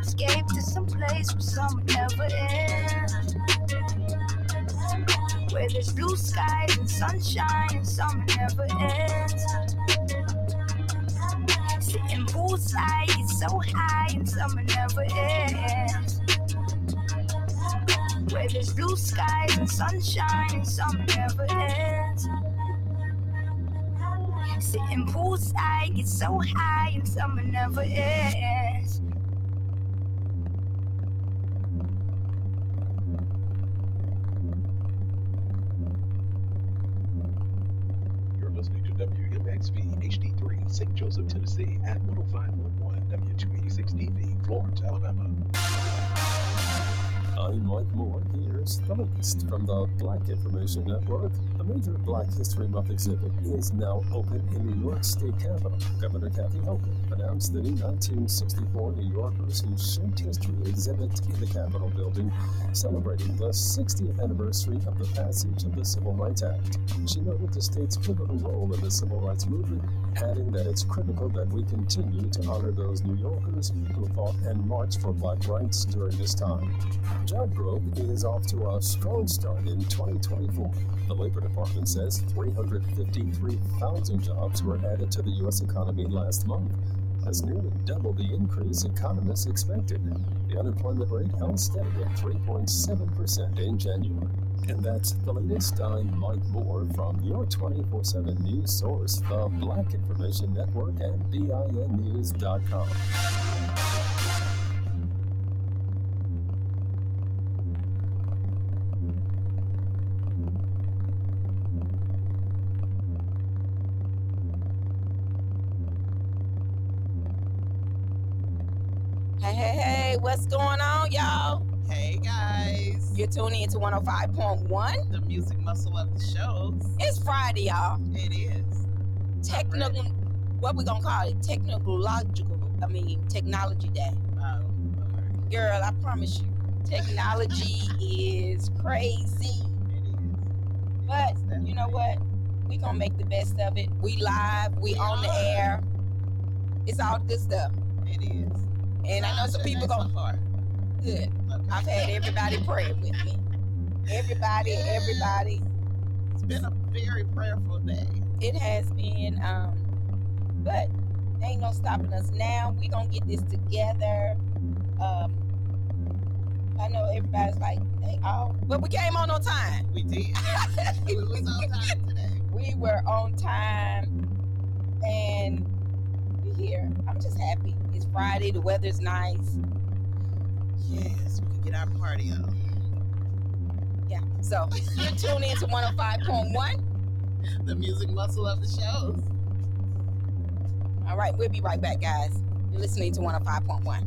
escape to some place where summer never ends. Where there's blue skies and sunshine and summer never ends. Sitting poolside, it's so high and summer never ends. Where there's blue skies and sunshine and summer never ends. Sitting poolside, it's so high and summer never ends. From the Black Information Network. A major Black History Month exhibit is now open in New York State Capitol. Governor Kathy Hochul announced the new 1964 New Yorkers Who Shaped History exhibit in the Capitol building, celebrating the 60th anniversary of the passage of the Civil Rights Act. She noted the state's pivotal role in the civil rights movement, adding that it's critical that we continue to honor those New Yorkers who fought and marched for black rights during this time. Job growth is off to a strong start in 2024. The Labor Department says 353,000 jobs were added to the U.S. economy last month. That's nearly double the increase economists expected. The unemployment rate held steady at 3.7% in January. And that's the latest. I'm Mike Moore from your 24 7 news source, the Black Information Network at BINNews.com. Hey, hey, hey, what's going on, y'all? Hey guys, You're tuning into 105.1. the music muscle of the Shoals. It's Friday, y'all. It is. Technical, what we gonna call it? Technological, I mean, technology day. Oh, Lord. Girl, I promise you, technology is crazy. It is. But you know what? We gonna make the best of it. We live, we We on the air. It's all good stuff. It is. And I know some people go gonna far. good. I've had everybody praying with me. Everybody, Yes. everybody. It's been a very prayerful day. it has been um but ain't no stopping us now we gonna get this together um i know everybody's like they all but we came on on time We did. we was on time today. we were on time and we here i'm just happy it's friday the weather's nice Yes, we could get our party on. yeah so you tune in to 105.1 The music muscle of the Shoals. all right we'll be right back guys you're listening to 105.1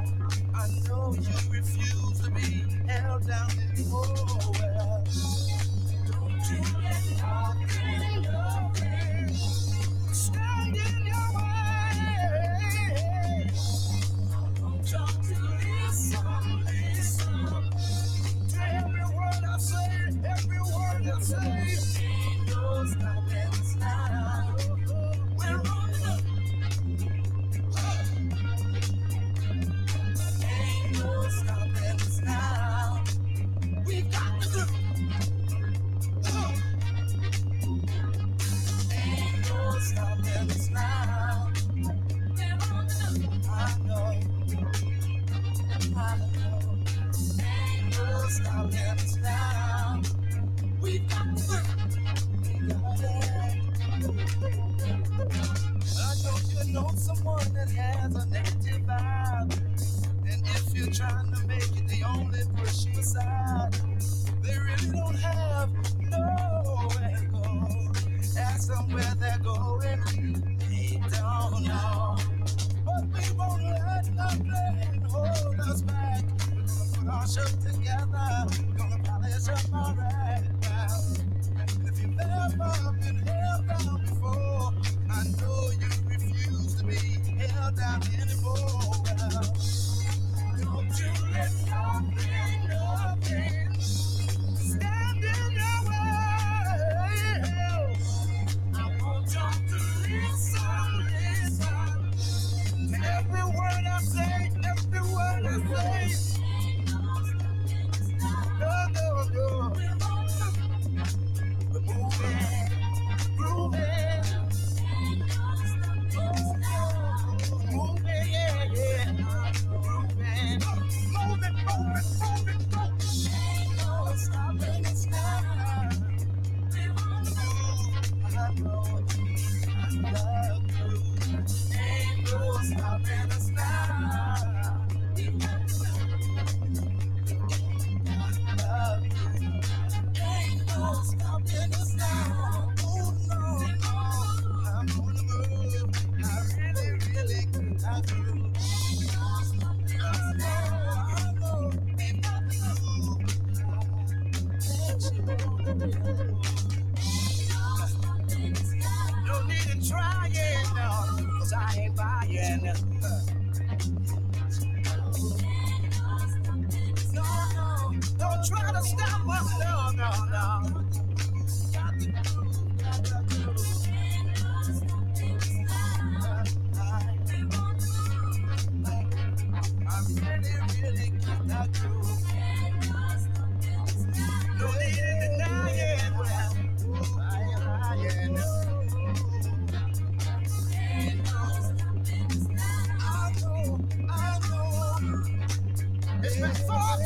know you refuse to be held down anymore. Don't you nothing stand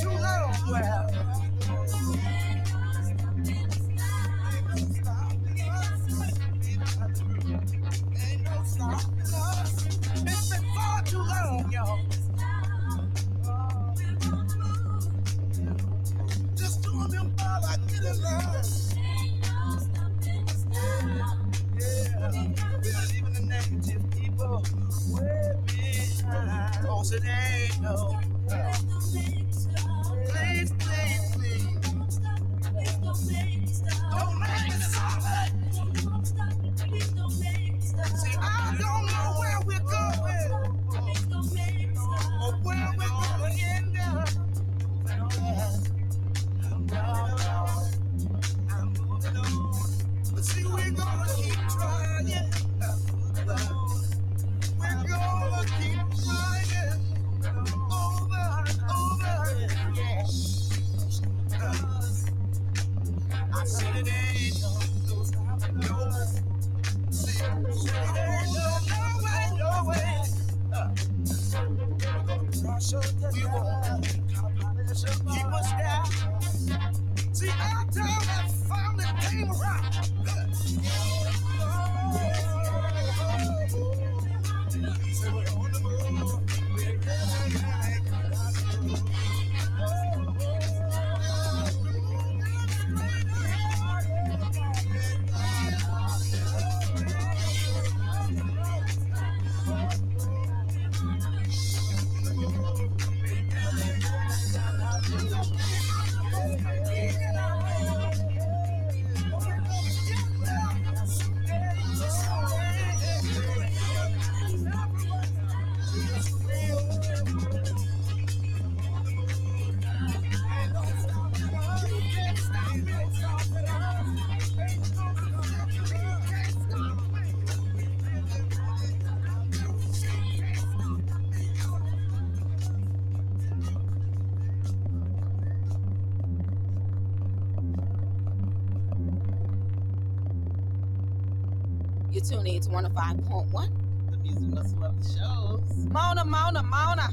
too long. Well, You tune in to 105.1. The music must love the Shoals. Mona, Mona, Mona.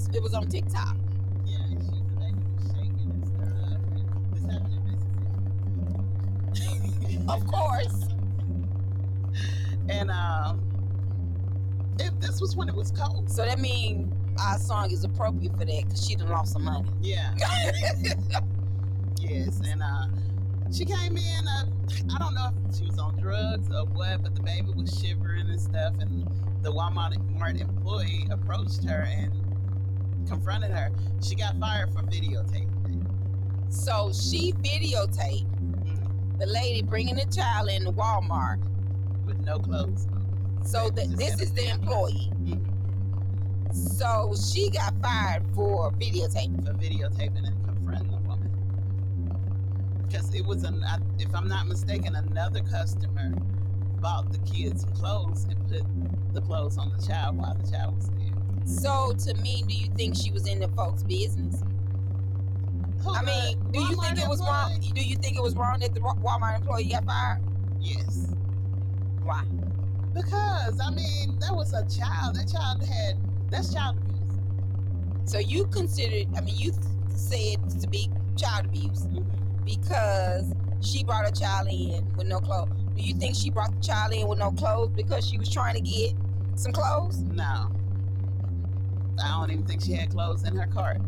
It's, it was on TikTok. Yeah, and she, the baby was shaking and stuff. And this happened in Mississippi. Of course. And um, if this was when it was cold. So that means our song is appropriate for that because she done lost some money. Yeah. yes, and uh, she came in. Uh, I don't know if she was on drugs or what, but the baby was shivering and stuff. And the Walmart employee approached her and confronted her. She got fired for videotaping it. So she videotaped the lady bringing the child in Walmart. with no clothes. So the, this is the employee. So she got fired for videotaping. for videotaping and confronting the woman. Because it was an, I- if I'm not mistaken, another customer bought the kids some clothes and put the clothes on the child while the child was there. So to me, do you think she was in the folks' business? Who, I mean, do you think it was wrong? Do you think it was wrong that the Walmart employee got fired? Yes. Why? Because I mean, that was a child. That child had that's child abuse. So you considered? I mean, you th- said to be child abuse mm-hmm. because she brought a child in with no clothes. Do you think she brought the child in with no clothes because she was trying to get some clothes? No. I don't even think she had clothes in her cart.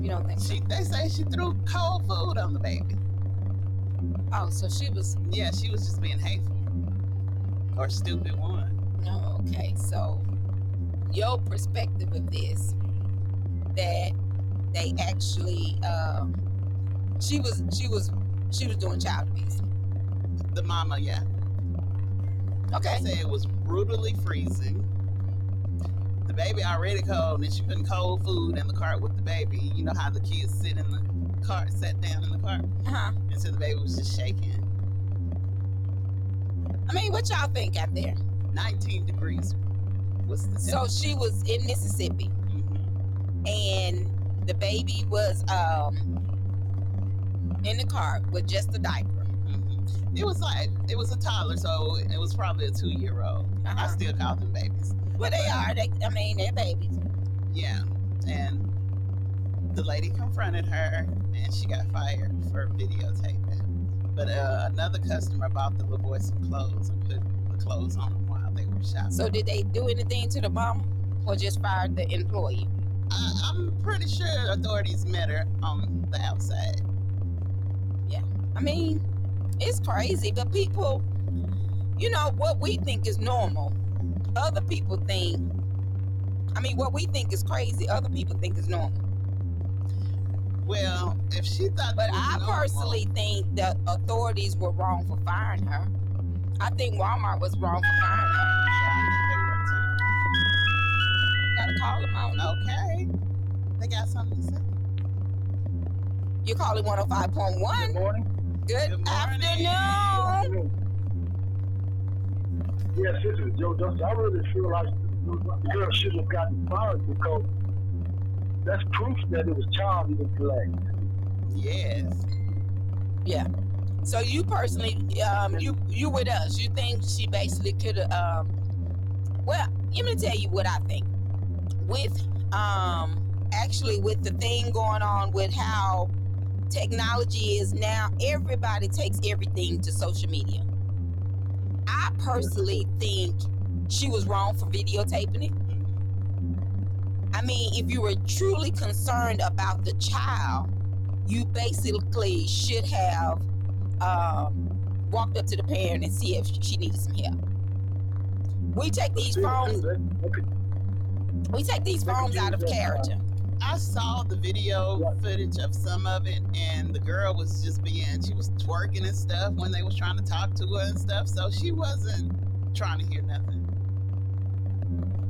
You don't think so? She they say she threw cold food on the baby. Oh, so she was. Yeah, she was just being hateful or stupid one. Oh, okay. So your perspective of this, that they actually, um, she was, she was, she was doing child abuse. The mama, yeah. Okay. They said it was brutally freezing. The baby already cold, and she putting cold food in the cart with the baby. You know how the kids sit in the cart, sat down in the cart, Uh huh. and so the baby was just shaking. I mean, what y'all think out there? 19 degrees was the So she was in Mississippi, Mhm. and the baby was um in the car with just a diaper. Mhm. It was like it was a toddler, so it was probably a two year old. I Uh-huh. still call them babies. Well, they are. They, I mean, they're babies. Yeah, and the lady confronted her, and she got fired for videotaping. But uh, another customer bought the little boy some clothes and put the clothes on him while they were shopping. So did they do anything to the mom, or just fired the employee? I, I'm pretty sure authorities met her on the outside. Yeah, I mean, it's crazy, but people, you know, what we think is normal, other people think. I mean, what we think is crazy, other people think is normal. Well, if she thought, But I normal- personally think the authorities were wrong for firing her. I think Walmart was wrong for firing her. Gotta call them out. Okay, they got something to say. You call it 105.1. morning. Good, Good morning. Good afternoon. Yes, this is Joe Dustin. I really feel like the girl should have gotten fired because that's proof that it was child neglect. Yes. Yeah. So you personally, um, you you with us? You think she basically could have? Um, well, let me tell you what I think. With um, actually with the thing going on with how technology is now, everybody takes everything to social media. I personally think she was wrong for videotaping it. I mean, if you were truly concerned about the child, you basically should have um, walked up to the parent and see if she needed some help. We take these phones, we take these phones out of character. I saw the video Right. footage of some of it, and the girl was just being, she was twerking and stuff when they was trying to talk to her and stuff. So she wasn't trying to hear nothing.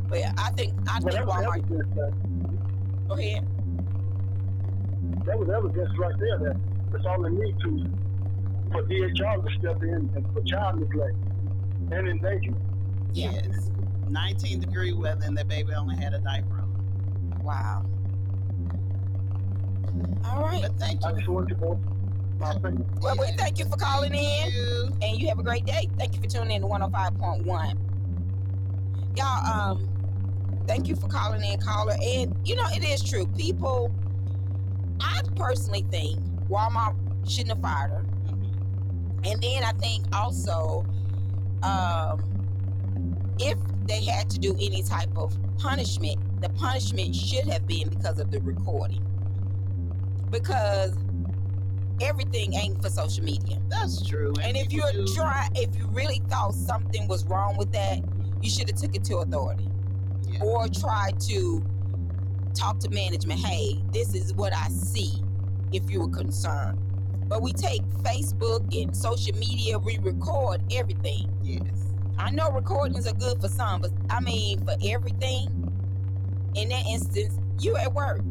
But yeah, I think I Well, think that was Walmart. evidence that, Go ahead. that was evidence right there that that's all they need to for DHR to step in and for child neglect and endangerment. Yes. 19 degree weather, and that baby only had a diaper on. Wow. All right. But thank I you. just want to voice my opinion. Well, we thank you for calling in. You. and you have a great day. Thank you for tuning in to 105.1. Y'all, um, thank you for calling in, caller. And you know, it is true. People, I personally think Walmart shouldn't have fired her. And then I think also, um, if they had to do any type of punishment, the punishment should have been because of the recording. Because everything ain't for social media. That's true. And if you people do- try, if you really thought something was wrong with that, you should have took it to authority Yeah. or tried to talk to management. Hey, this is what I see. If you were concerned, but we take Facebook and social media, we record everything. Yes. I know recordings are good for some, but I mean for everything. In that instance, you at work.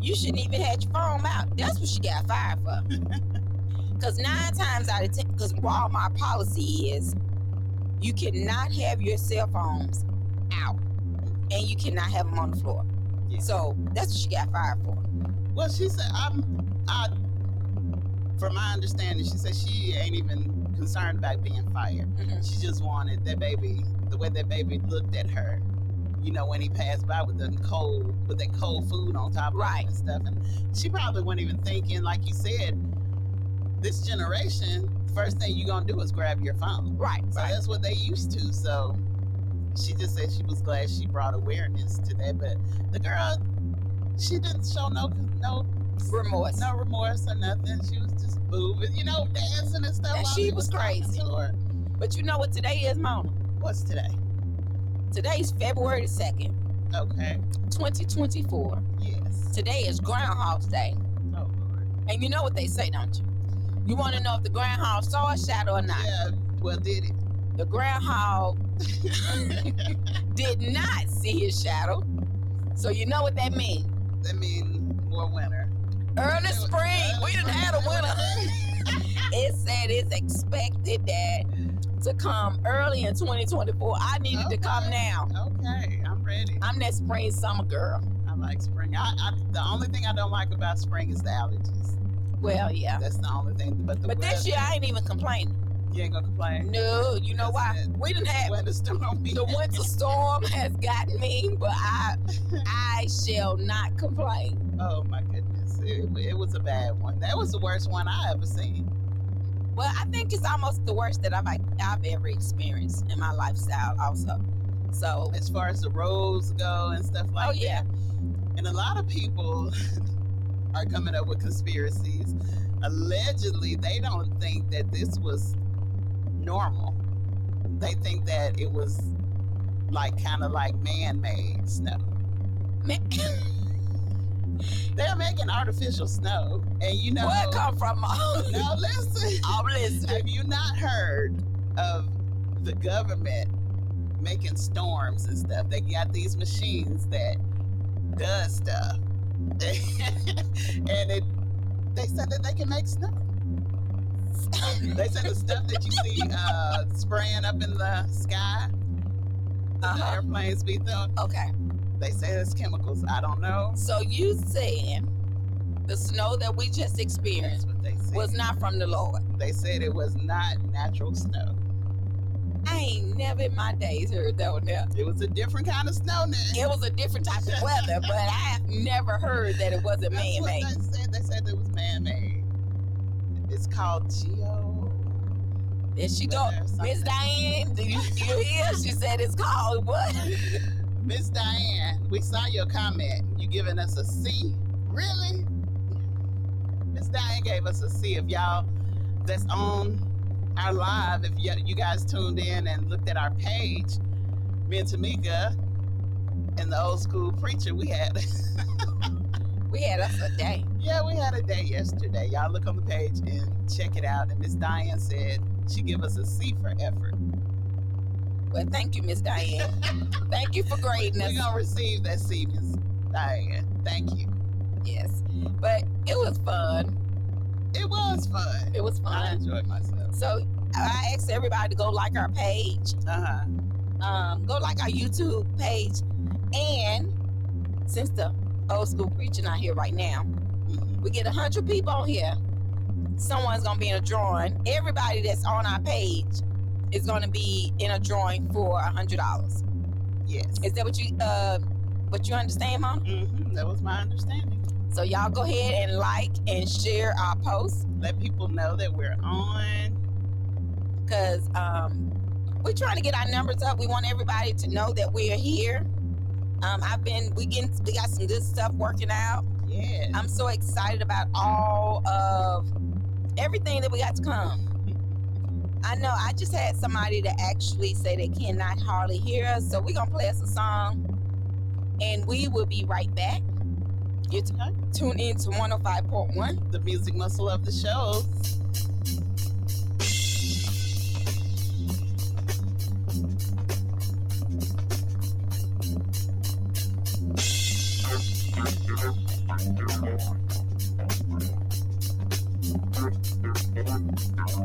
You shouldn't even have your phone out. That's what she got fired for. Because nine times out of ten, because Walmart policy is you cannot have your cell phones out and you cannot have them on the floor. Yeah. So that's what she got fired for. Well, she said, I'm, I, from my understanding, she said she ain't even concerned about being fired. Mhm. She just wanted that baby, the way that baby looked at her, you know, when he passed by with the cold, with that cold food on top of Right. and stuff. And she probably wasn't even thinking, like you said, this generation, first thing you're going to do is grab your phone. Right, So right. that's what they used to. So she just said she was glad she brought awareness to that. But the girl, she didn't show no no Remorse. no remorse or nothing. She was just moving, you know, dancing and stuff. And she he was crazy. But you know what today is, Mona? What's today? Today's February the 2nd, Okay. 2024. Yes. Today is Groundhog's Day. Oh Lord. And you know what they say, don't you? You want to know if the groundhog saw a shadow or not. Yeah. Well, did it? The groundhog did not see his shadow. So you know what that means. that mean more winter. Early spring. We didn't have a winter. it said it's expected that to come early in 2024. I needed to come now. Okay, I'm ready. I'm that spring summer girl. I like spring. I, I the only thing I don't like about spring is the allergies. Well, yeah. That's the only thing. But the But this year I ain't even complaining. you ain't gonna complain. No, you know why? It. We didn't have Winter storm. the winter storm has gotten me, but I I shall not complain. Oh my goodness, it, it was a bad one. That was the worst one I ever seen. Well, I think it's almost the worst that I've I've ever experienced in my lifestyle. Also, so As far as the roads go and stuff oh, like oh yeah, that. And a lot of people are coming up with conspiracies. Allegedly, they don't think that this was normal. They think that it was like kind of like man-made snow. Man, They're making artificial snow, and you know what come from? No, listen. I'm listening. Have you not heard of the government making storms and stuff? They got these machines that does stuff, and it they said that they can make snow. they said the stuff that you see uh, spraying up in the sky, that the Uh-huh. airplanes be throwing. Okay, They say it's chemicals. I don't know. so you said the snow that we just experienced what they said. was not from the Lord. They said it was not natural snow. I ain't never in my days heard that one there. It was a different kind of snow now. It was a different type of weather, but I have never heard that it wasn't man made. They said they said it was man made. It's called geo. There she go. Miss. Diane, do you, you hear? She said it's called what? Miss Diane, we saw your comment. You giving us a C? Really? Miss Diane gave us a C. If y'all that's on our live, if you, you guys tuned in and looked at our page, me and Tamika and the old school preacher, we had We had us a day. Yeah, we had a day yesterday. Y'all look on the page and check it out. And Miss Diane said she give us a C for effort. Well, thank you, Miss Diane. thank you for grading We're us. gonna receive that C, Miss Diane. Thank you. Yes, but it was fun. It was fun. It was fun. I enjoyed myself. So I asked everybody to go like our page, Uh-huh. um, go like our YouTube page, and since the old school preacher not here right now, Mhm. we get a hundred people on here. Someone's gonna be in a drawing. Everybody that's on our page is gonna be in a drawing for a hundred dollars. Yes. Is that what you uh what you understand, Mom? hmm That was my understanding. So y'all go ahead and like and share our post Let people know that we're on. because um we're trying to get our numbers up. We want everybody to know that we're here. Um, I've been we getting we got some good stuff working out. Yeah. I'm so excited about all of everything that we got to come. I know I just had somebody to actually say they cannot hardly hear us, so we're gonna play us a song and we will be right back. You t- Okay. tune in to 105.1. the music muscle of the show.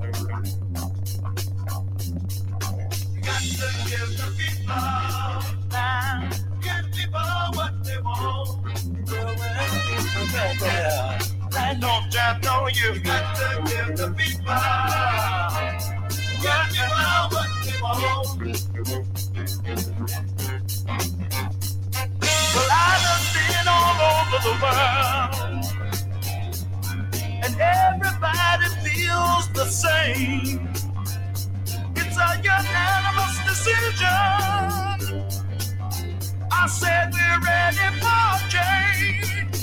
I don't just know you got to give the people. Give people what they want. Well, I done been all over the world, and everybody feels the same. It's a unanimous decision. I said we're ready for change.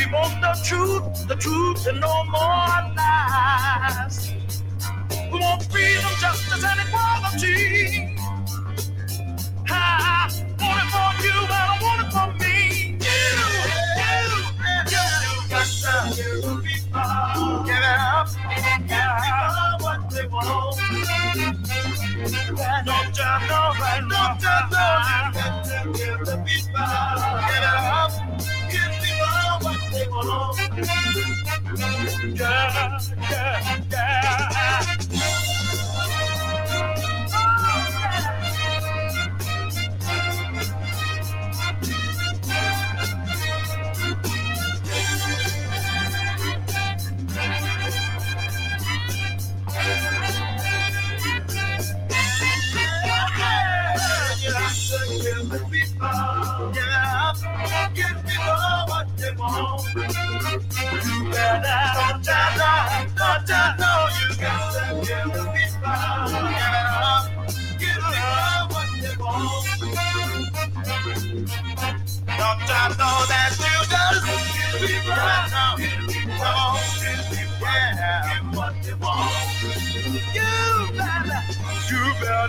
We want the truth, the truth, and no more lies. We want freedom, justice, and equality. I want it for you, and I want it for me. You, you, you, got to give it up. Give people what they want. Don't you know, right? You you to give the people, uh, give it up. girl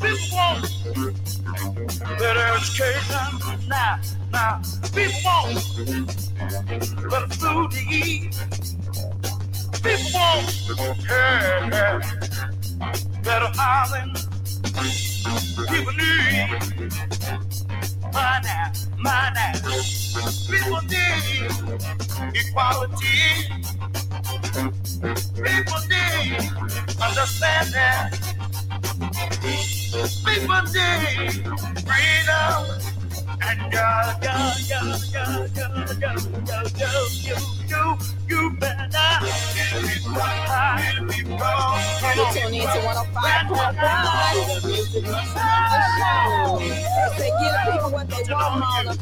People want better education. Now, now, people want better food to eat. People want yeah, yeah, better housing. People need money, money. People need equality. People need understanding. People freedom. And you, you, you better give me what give me what. You tune in to 105.1 The Music Must Love the Show. They say give people what they want, Mona.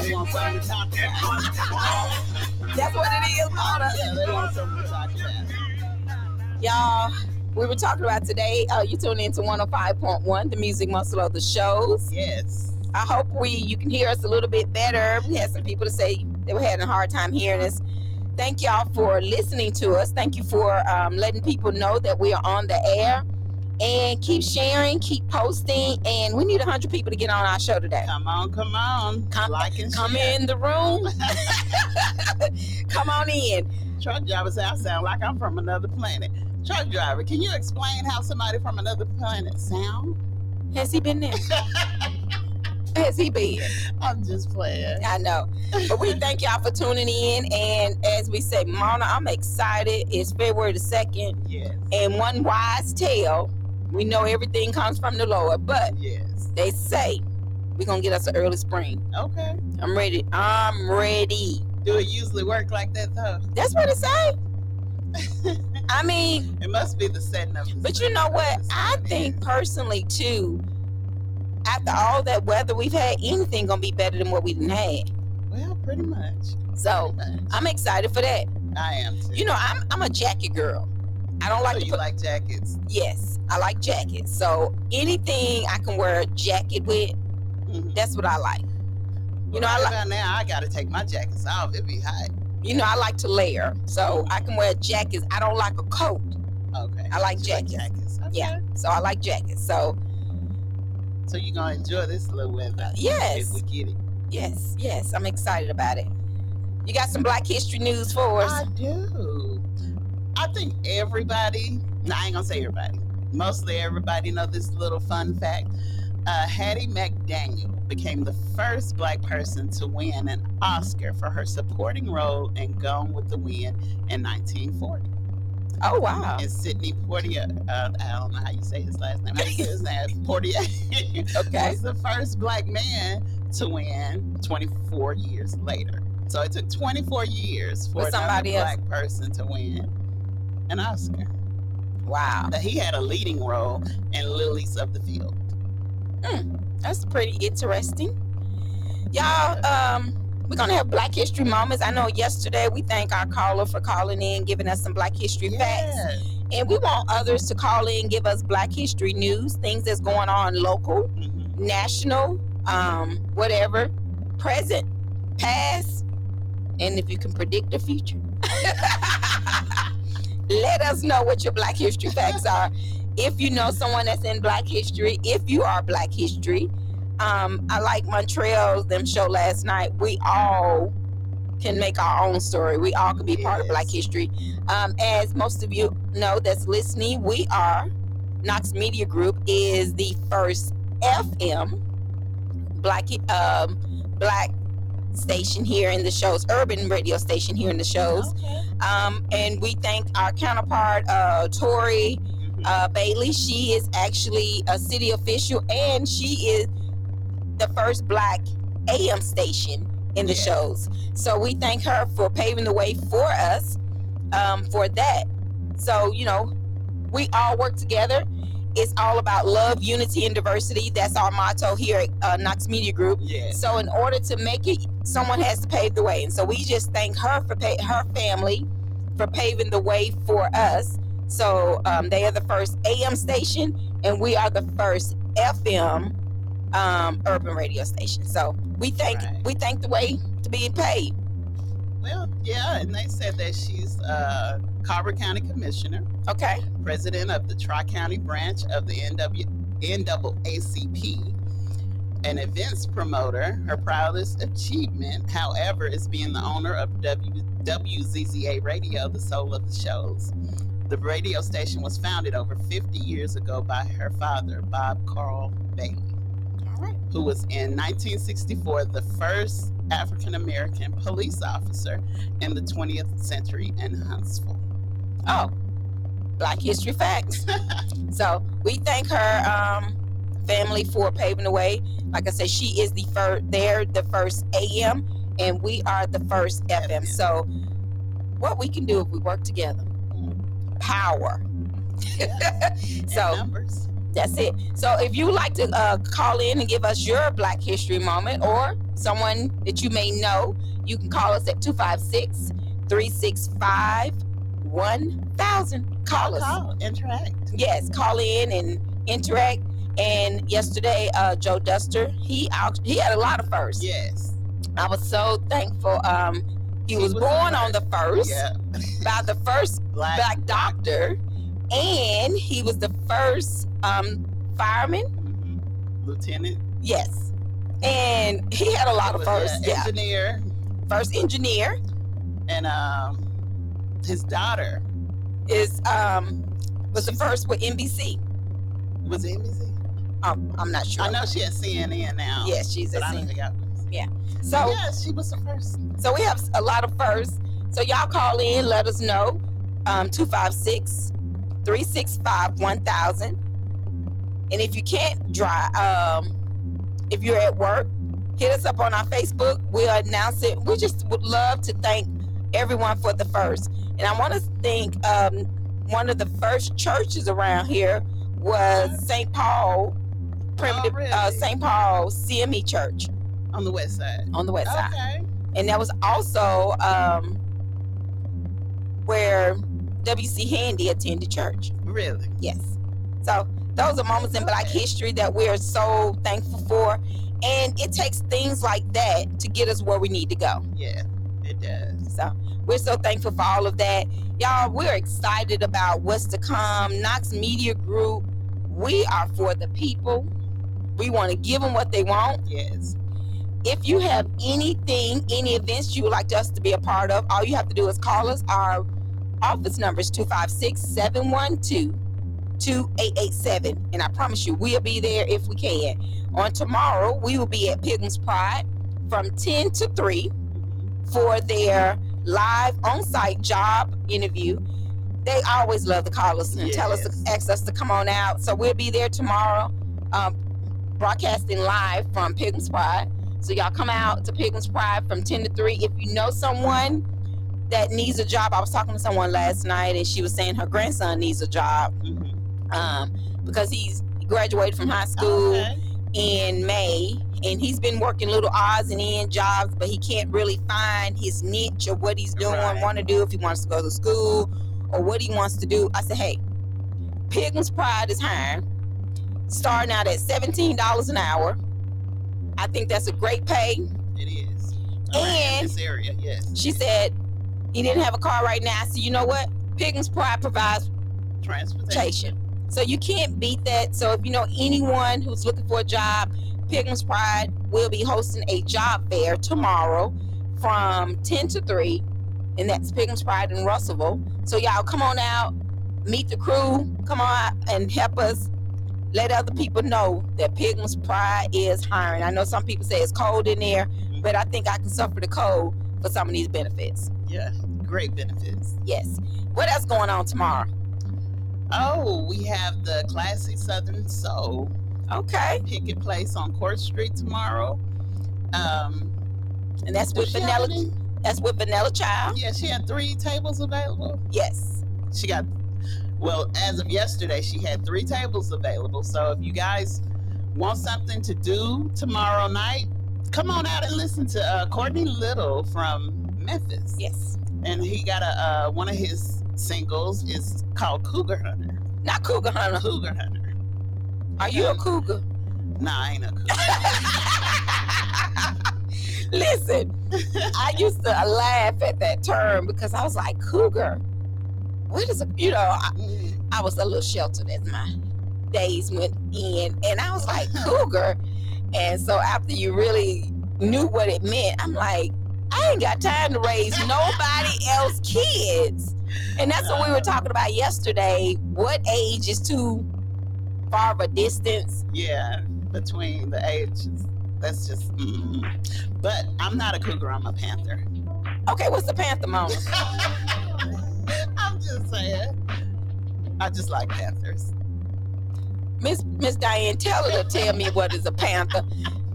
They want something to talk about. That's what it is, Mona. Yeah, they want something to talk about. Y'all, we were talking about today. Uh, you tune in to 105.1, the music muscle of the Shoals. Yes. I hope we you can hear us a little bit better. We had some people to say they were having a hard time hearing us. Thank y'all for listening to us. Thank you for um, letting people know that we are on the air. And keep sharing, keep posting, and we need 100 people to get on our show today. Come on, come on. Come- like and Come share. in the room. Come on in. Truck driver say I sound like I'm from another planet. Truck driver, can you explain how somebody from another planet sound? Has he been there? Has he been? I'm just playing. I know. But we thank y'all for tuning in. And as we say, Mona, I'm excited. It's February the 2nd. Yes. And one wise tale, we know everything comes from the Lord, but Yes. they say we're going to get us an early spring. Okay. I'm ready. I'm ready. Do it usually work like that though? That's what it say. I mean, It must be the setting up. but you know what? I think personally, too, after all that weather we've had, anything to be better than what we done had. Well, pretty much. So Pretty much. I'm excited for that. I am too. You know, I'm, I'm a jacket girl. I don't like so to you put like jackets? Yes, I like jackets. So anything I can wear a jacket with, Mhm. that's what I like. You know, I Right like about now I gotta take my jackets off. It'd be hot. You know I like to layer. So I can wear jackets. I don't like a coat. Okay. I like jackets. jackets. Okay. Yeah. So I like jackets. So So you're gonna enjoy this little weather? Yes. If we get it. yes, yes, I'm excited about it. You got some Black History news for us? I do. I think everybody. No, I ain't gonna say everybody. mostly everybody know this little fun fact. Uh, Hattie McDaniel became the first black person to win an Oscar for her supporting role in Gone with the Wind in 1940. Oh wow. And Sidney Poitier, uh, I don't know how you say his last name. How you say his name? Poitier Okay. was the first black man to win 24 years later. So it took 24 years for somebody else. black person to win an Oscar. Wow. He had a leading role in Lilies of the Field. That's pretty interesting. Y'all, um, we're gonna have Black History moments. I know yesterday we thank our caller for calling in, giving us some Black History facts. And we want others to call in, give us Black History news, things that's going on local, Mhm. national, um, whatever, present, past, and if you can predict the future. Let us know what your Black History facts are. If you know someone that's in Black History, if you are Black History, um, I like Montreal's them show last night. We all can make our own story. We all can be part of Black History. Um, as most of you know that's listening, we are Knox Media Group is the first FM black um, black station here in the Shoals, urban radio station here in the Shoals. Okay. Um, and we thank our counterpart, uh, Tori. Uh, Bailey. She is actually a city official and she is the first black AM station in the Yeah. Shoals. So we thank her for paving the way for us um, for that. So, you know, we all work together. It's all about love, unity, and diversity. That's our motto here at uh, Knox Media Group. Yes. So in order to make it, someone has to pave the way, and so we just thank her for pay, her family for paving the way for us. So um, they are the first AM station, and we are the first FM um, urban radio station. So we thank Right. we thank the way to being paid. Well, yeah, and they said that she's uh, Colbert County Commissioner, Okay. president of the Tri County branch of the NW, NAACP, an events promoter. Her proudest achievement, however, is being the owner of w, WZZA Radio, the soul of the Shoals. The radio station was founded over 50 years ago by her father, Bob Carl Bailey All right. who was in 1964 the first African American police officer in the 20th century in Huntsville. Oh, Black History Facts. so we thank her um, family for paving the way. Like I said, she is the first. They're the first AM, and we are the first FM. So what we can do if we work together? Power. So numbers. that's it. So if you like to uh, call in and give us your Black History moment or someone that you may know, you can call us at 256 365 1000. Call us. Call, interact. Yes, call in and interact. And yesterday, uh, Joe Duster, he out, he had a lot of firsts. Yes. I was so thankful. Um, he, He was, was born on the first Yeah. by the first Black. black doctor, and he was the first um, fireman. Mhm. Lieutenant. Yes, and he had a lot of firsts. Yeah, Engineer. first engineer And um, his daughter is um was the first with NBC. was it NBC. Um, I'm not sure. I know she at CNN now. Yes, she's But a I don't senior. think I So yeah, she was the first. So we have a lot of firsts. So y'all call in, let us know. Um, 256 365 1000. And if you can't drive, um, if you're at work, hit us up on our Facebook. We'll announce it. We just would love to thank everyone for the first. And I want to thank um, one of the first churches around here was St. Paul, Primitive, really? uh, St. Paul CME Church On the west side. on the west side Okay. and that was also um, where W.C. Handy attended church. Really? Yes. So those are moments in Black history that we're so thankful for, and it takes things like that to get us where we need to go. Yeah, it does. So we're so thankful for all of that, y'all. We're excited about what's to come. Knox Media Group. We are for the people. We want to give them what they want. Yes. If you have anything, any events you would like us to be a part of, all you have to do is call us. Our office number is 256 712 2887. And I promise you, we'll be there if we can. On tomorrow, we will be at Pilgrim's Pride from 10 to 3 for their live on-site job interview. They always love to call us and tell us to ask us to come on out. So we'll be there tomorrow, um, broadcasting live from Pilgrim's Pride. So y'all come out to Pilgrim's Pride from 10 to 3. If you know someone that needs a job, I was talking to someone last night and she was saying her grandson needs a job Mhm. um, because he's graduated from high school Okay. in May, and he's been working little odds and end jobs, but he can't really find his niche or what he's doing, Right. want to do if he wants to go to school or what he wants to do. I said, hey, Pilgrim's Pride is hiring, starting out at seventeen dollars an hour. I think that's a great pay. It is. Uh, Around And- this area, yes. She said he didn't have a car right now. So you know what? Pilgrim's Pride provides Transportation. So you can't beat that. So if you know anyone who's looking for a job, Pilgrim's Pride will be hosting a job fair tomorrow from 10 to 3, and that's Pilgrim's Pride in Russellville. So y'all come on out, meet the crew, come on out and help us let other people know that Pilgrim's Pride is hiring. I know some people say it's cold in there, but I think I can suffer the cold for some of these benefits. Yeah. Great benefits. Yes. What else going on tomorrow? Oh, we have the classic Southern Soul Okay. picket place on Court Street tomorrow. Um, And that's with Vanilla That's with Vanilla Child. Yeah, she had three tables available. Yes. She got, well, as of yesterday, she had three tables available. So if you guys want something to do tomorrow night, come on out and listen to uh, Courtney Little from Memphis. Yes. And he got a uh, one of his singles is called Cougar Hunter. Not Cougar Hunter. Cougar Hunter. Are you a cougar? Nah, I ain't a cougar. Listen, I used to laugh at that term because I was like, cougar. What is a, you know, I, I was a little sheltered as my days went in, and I was like, cougar. And so after you really knew what it meant, I'm like, I ain't got time to raise nobody else kids. And that's what we were talking about yesterday. What age is too far of a distance? yeah, between the ages. That's just. Mm. But I'm not a cougar. I'm a panther. Okay, what's the Panther moment? I just like panthers. Miss Miss Diane, tell her to tell me what is a panther.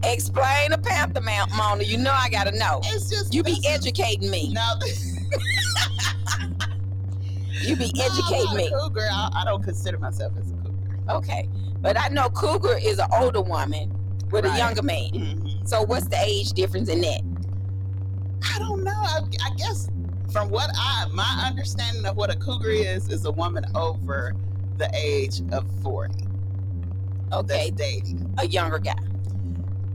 Explain a panther, Mount Mona. You know I gotta know. It's just You be educating me. No, You be educating me. Cougar. I, I don't consider myself as a cougar. Okay, but I know cougar is an older woman with a younger man. Mhm. So what's the age difference in that? I don't know. I, I guess from what I my understanding of what a cougar is is a woman over the age of forty Okay, dating. a younger guy.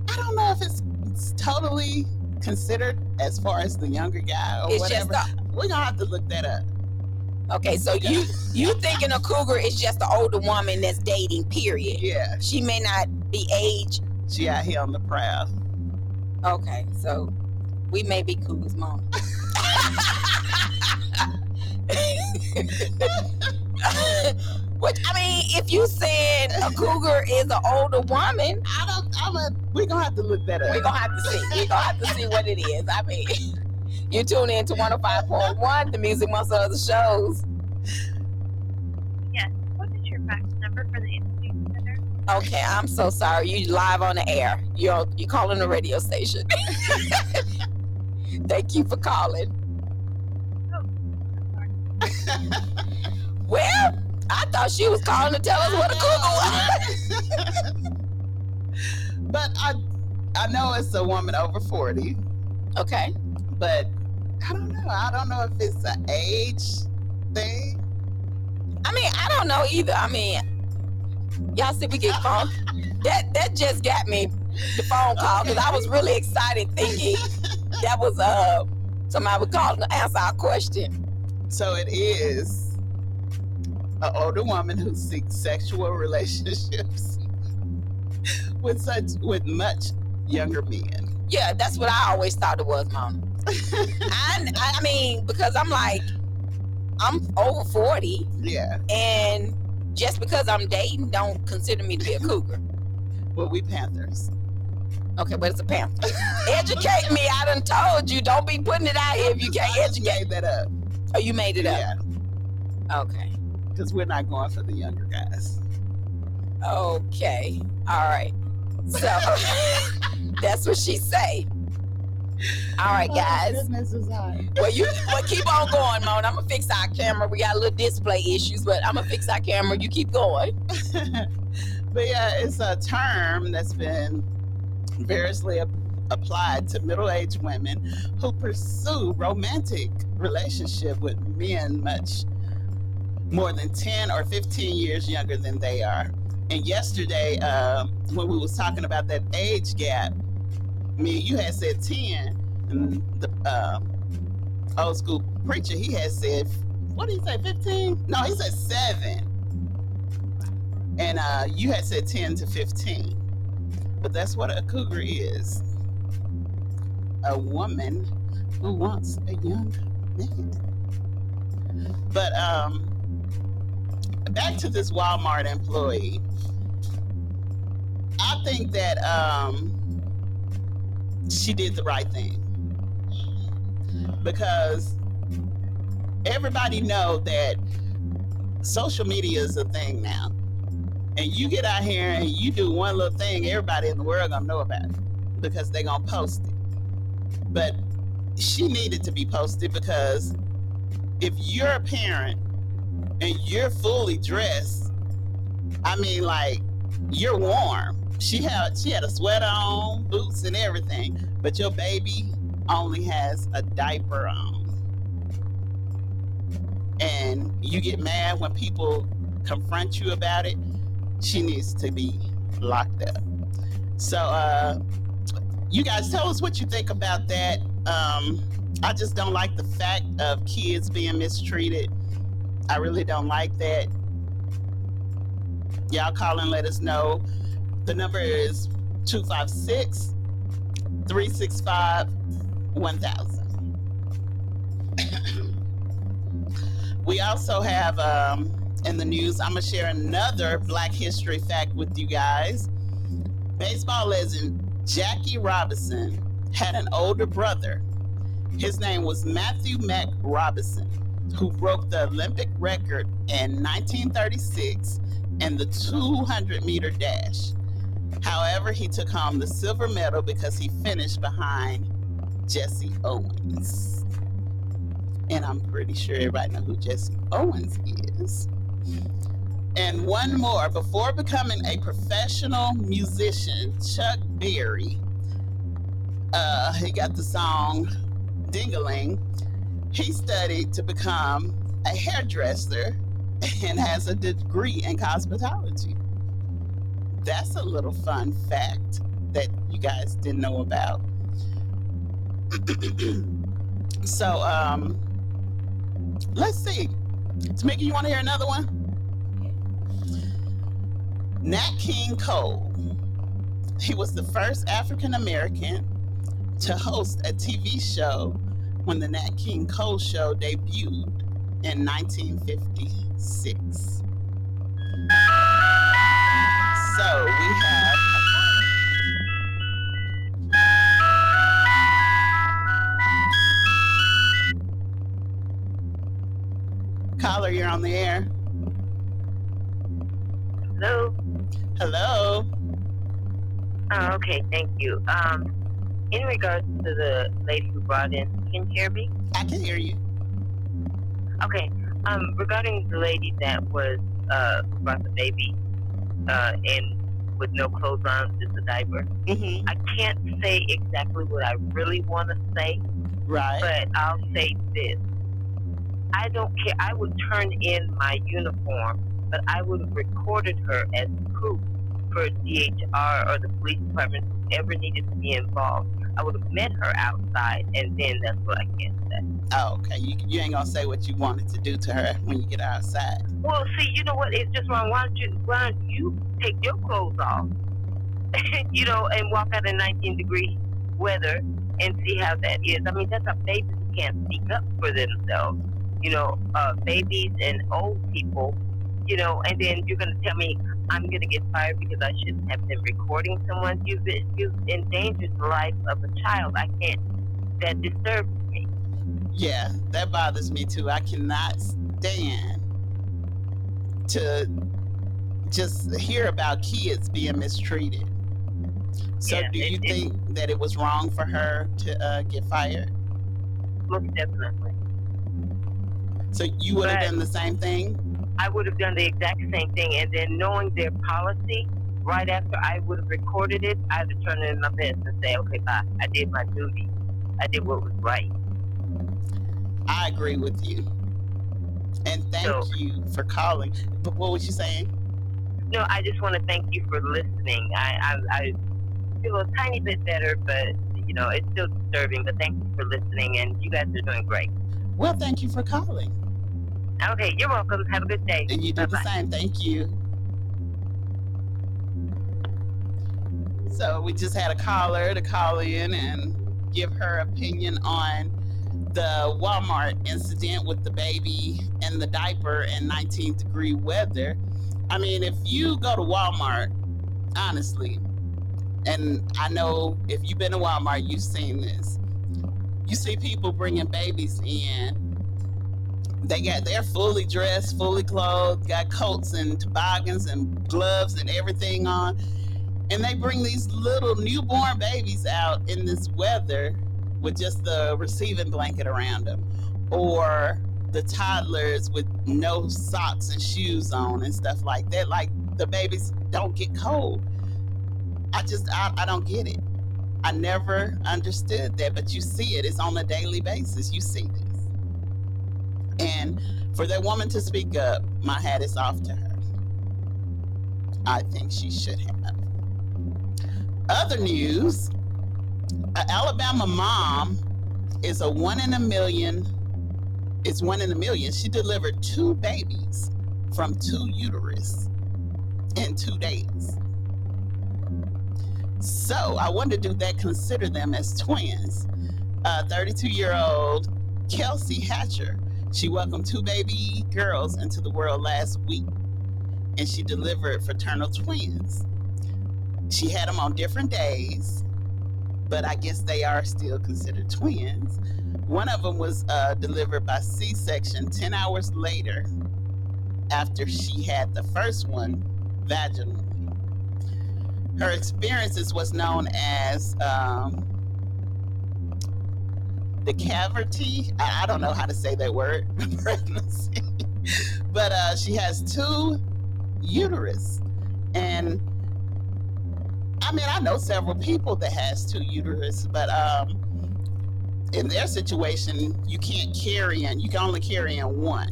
I don't know if it's, it's totally considered as far as the younger guy or It's whatever. just a, We're gonna have to look that up. okay. So you you thinking a cougar is just an older woman that's dating? Period. Yeah, She may not be age. she out here on the prowl. Okay, so we may be cougars, mom. Which I mean, if you said a cougar is an older woman, I don't. I'm a. We're gonna have to look that up. we're gonna have to see. We're gonna have to see what it is. I mean, you tune in to 105.1, the music amongst other shows. Yes. What is your fax number for the Institute Center? Okay, I'm so sorry. You live on the air. You're you calling the radio station. Thank you for calling. Well, I thought she was calling to tell us what a cougar was. but I, I know it's a woman over forty. Okay. But I don't know. I don't know if it's an age thing. I mean, I don't know either. I mean, y'all see we get phone. That that just got me the phone call because I was really excited thinking that was uh somebody was calling to answer our question. So it is an older woman who seeks sexual relationships with such with much younger men. Yeah, that's what I always thought it was, mom. I I mean because I'm like I'm over forty Yeah. and just because I'm dating, don't consider me to be a cougar. Well, we Panthers. Okay, but it's a panther. Educate me. I done told you. Don't be putting it out here if you can't educate. made that up. Oh, you made it up. Yeah, Okay. because we're not going for the younger guys. Okay. All right. So that's what she say. All right, guys. Oh, is high. Well, you well keep on going, Mona. I'm gonna fix our camera. We got a little display issues, but I'm gonna fix our camera. You keep going. but yeah, it's a term that's been variously ap- applied to middle-aged women who pursue romantic relationship with men much more than 10 or 15 years younger than they are. And yesterday, um, when we was talking about that age gap, me you had said 10, and the um, old school preacher, he had said, what did he say, 15? No, he said seven and uh, you had said 10 to 15 but that's what a cougar is. A woman who wants a young man. But um back to this walmart employee. I think that um she did the right thing. Because everybody know that social media is a thing now and you get out here and you do one little thing, everybody in the world gonna know about it because they gonna post it. But she needed to be posted because if you're a parent and you're fully dressed, I mean like you're warm. She had she had a sweater on, boots and everything, but your baby only has a diaper on. And you get mad when people confront you about it she needs to be locked up. So, uh, you guys tell us what you think about that. Um, I just don't like the fact of kids being mistreated. I really don't like that. Y'all call and let us know. The number is 256 365 1000. We also have um, in the news. I'm gonna share another Black History fact with you guys. Baseball legend Jackie Robinson had an older brother. His name was Matthew Mack Robinson, who broke the Olympic record in 1936 in the 200 meter dash. However, he took home the silver medal because he finished behind Jesse Owens. And I'm pretty sure everybody know who Jesse Owens is. And one more. Before becoming a professional musician, Chuck Berry, uh, he got the song Dingaling. He studied to become a hairdresser and has a degree in cosmetology. That's a little fun fact that you guys didn't know about. so, um, let's see. Tamika, you want to hear another one? Nat King Cole. He was the first African American to host a TV show when the Nat King Cole show debuted in 1956. So we have. Caller, you're on the air. Hello. Hello. Oh, okay, thank you. Um, in regards to the lady who brought in, can you hear me? I can hear you. Okay. Um, regarding the lady that was uh brought the baby, uh, and with no clothes on, just a diaper. Mm-hmm. I can't say exactly what I really want to say, Right. but I'll say this. I don't care. I would turn in my uniform, but I would have recorded her as proof for DHR or the police department, whoever needed to be involved. I would have met her outside, and then that's what I can say. Oh, okay. You, you ain't gonna say what you wanted to do to her when you get outside. Well, see, you know what? It's just wrong. Why don't you, why don't you take your clothes off, you know, and walk out in 19 degree weather and see how that is? I mean, that's baby who can't speak up for themselves. You know, uh, babies and old people you know, and then you're gonna tell me I'm gonna get fired because I shouldn't have been recording someone. You've you've endangered the life of a child. I can't. That disturbs me. Yeah, that bothers me too. I cannot stand to just hear about kids being mistreated. So, Yeah, do you it- it- think that it was wrong for her to uh, get fired? Most definitely. So, you would have done the same thing? I would have done the exact same thing, and then knowing their policy, right after I would have recorded it, I'd have turned it in my best and say, "Okay, bye. I did my duty. I did what was right." I agree with you. And thank So- you for calling. But what was you saying? No, I just want to thank you for listening. I, I, I feel a tiny bit better, but you know, it's still disturbing. But thank you for listening, and you guys are doing great. Well, thank you for calling. Okay, you're welcome. Have a good day. And you do the Bye-bye. same. Thank you. So we just had a caller to call in and give her opinion on the Walmart incident with the baby and the diaper in 19 degree weather. I mean, if you go to Walmart, honestly, and I know if you've been to Walmart, you've seen this. You see people bringing babies in they got they're fully dressed, fully clothed, got coats and toboggans and gloves and everything on. And they bring these little newborn babies out in this weather with just the receiving blanket around them. Or the toddlers with no socks and shoes on and stuff like that. Like the babies don't get cold. I just I, I don't get it. I never understood that, but you see it. It's on a daily basis. You see this. And for that woman to speak up, my hat is off to her. I think she should have. Other news an Alabama mom is a one in a million. It's one in a million. She delivered two babies from two uterus in two days. So I wonder do that consider them as twins? Uh, 32 year old Kelsey Hatcher she welcomed two baby girls into the world last week, and she delivered fraternal twins. She had them on different days, but I guess they are still considered twins. One of them was uh, delivered by C section 10 hours later after she had the first one vaginally. Her experience is what's known as um, the cavity. I, I don't know how to say that word, pregnancy. but uh, she has two uterus, and I mean I know several people that has two uterus, but um, in their situation, you can't carry in. You can only carry in one.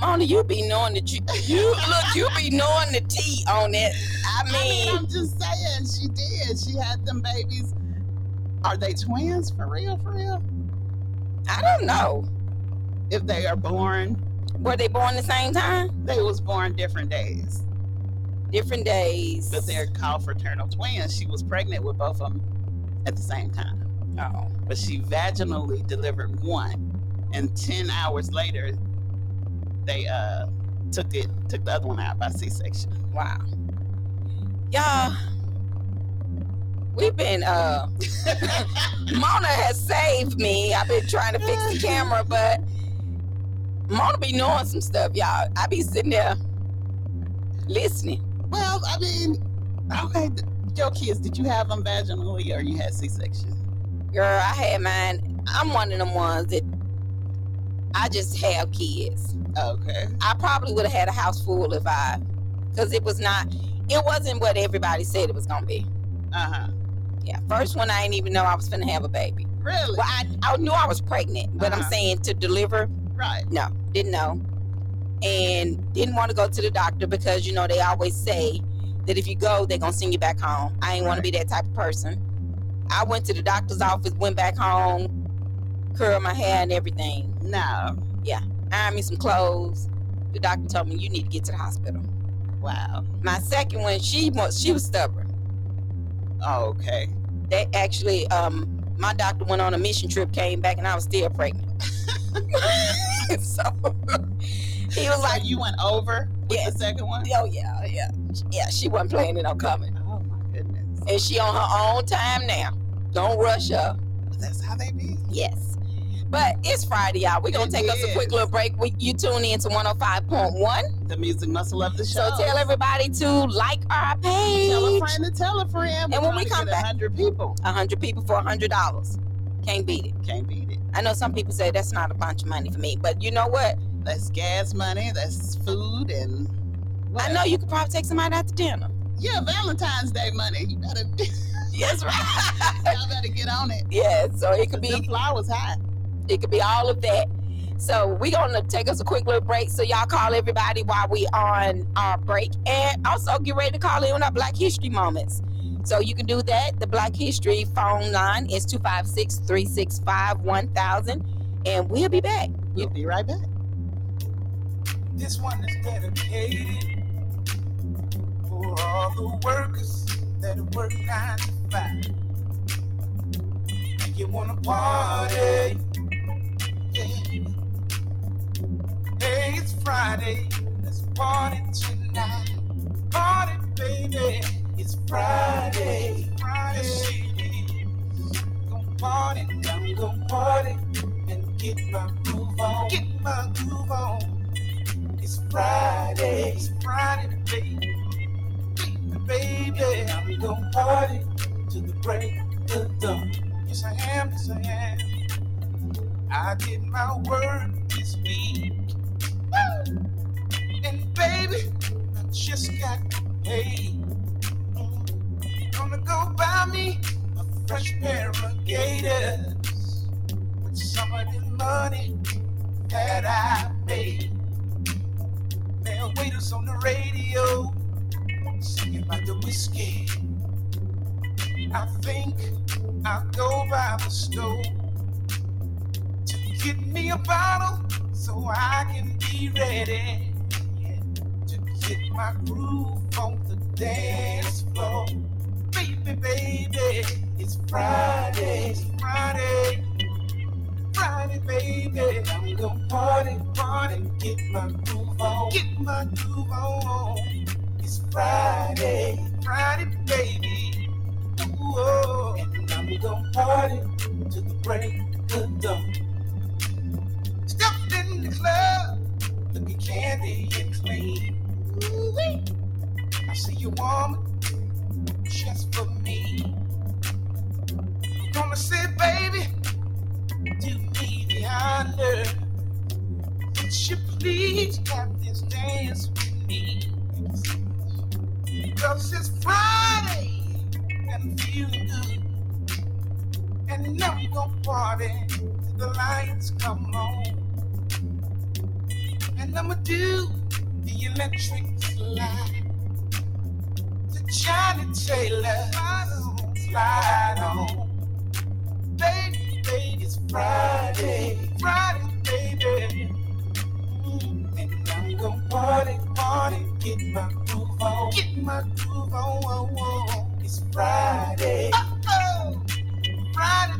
Mona, you be knowing that you, you look, you be knowing the tea on it. I I mean, mean, I'm just saying, she did. She had them babies. Are they twins for real? For real? I don't know. If they are born, Were they born the same time? they was born different days. Different days. but they're called fraternal twins. She was pregnant with both of them at the same time, Oh, but she vaginally delivered one, and ten hours later, they uh took it took the other one out by C-section. wow. Y'all, we've been, uh, Mona has saved me. I've been trying to fix the camera, but Mona be knowing some stuff, y'all. I be sitting there listening. Well, I mean, okay, your kids, did you have them vaginally or you had C-section? Girl, I had mine. I'm one of them ones that I just have kids. Okay, I probably would have had a house full if I, because it was not, it wasn't what everybody said it was gonna be. uh huh. Yeah, first one I didn't even know I was gonna have a baby. Really? Well, I, I knew I was pregnant, but I'm Uh-huh. saying to deliver, Right. no, didn't know, and didn't want to go to the doctor because you know they always say that if you go, they're gonna send you back home. I ain't want to be that type of person. I went to the doctor's office, went back home, curled my hair and everything, No. Yeah, ironed me some clothes. The doctor told me you need to get to the hospital. Wow. My second one, she was she was stubborn. Oh, okay. They actually, um, my doctor went on a mission trip, came back, and I was still pregnant. so he was So like, you went over with Yeah. the second one? "Oh yeah, yeah, yeah." She wasn't planning on coming, Oh my goodness. and she on her own time now. Don't rush her. That's how they be. Yes. But it's Friday, y'all. We're gonna It take us a quick little break. We, you tune in to 105.1. The music muscle of the Shoals. So tell everybody to like our page. Tell a friend to tell a friend. And when we come back- hundred people, A hundred people for a hundred dollars. Can't beat it. can't beat it. I know some people say that's not a bunch of money for me, but you know what? That's gas money. That's food and. I know you could probably take somebody out to dinner. Yeah, Valentine's Day money. You gotta. Yes, right. y'all better get on it. yeah, so it could The be flowers high. It could be all of that. So we're gonna take us a quick little break. So y'all call everybody while we on our break, and also get ready to call in on our Black History moments. So you can do that. The Black History phone line is 256-365-1000, and we'll be back. We'll be right back. This one is dedicated for all the workers that work nine to five. And you wanna party? Yeah. Hey, it's Friday. Let's party tonight. Party, baby. It's Friday. Friday. Yes. Gonna party, I'm gonna party and get my groove on. Get my groove on. It's Friday, it's Friday, baby, baby, baby. I'm gonna party to the break of dawn. Yes, I am, yes, I am. I did my work this week, Woo! and baby, I just got paid. Gonna go buy me a fresh pair of gators with some of the money that I made. There waiters on the radio singing about the whiskey. I think I'll go by the stove to get me a bottle so I can be ready to get my groove on the dance floor. Baby, baby, it's Friday, it's Friday. Friday, baby. I'm gonna party, party, get my groove on, get my groove on. It's Friday, Friday, baby. Ooh, oh. and I'm gonna party to the break of dawn. Stepped in the club, looking candy and clean. Ooh-wee. I see you, woman, just for me. I'm gonna say, baby do me the honor. Would you please have this dance with me? Cause it's Friday and I'm feeling good. And I'm gonna party the lights come on. And I'ma do the electric slide. To Johnnie Taylor, slide on. Baby, baby, it's Friday, Friday, baby. Mm, And I'm gonna party, party, get my groove on, get my groove on. on, on. It's Friday, oh, Friday,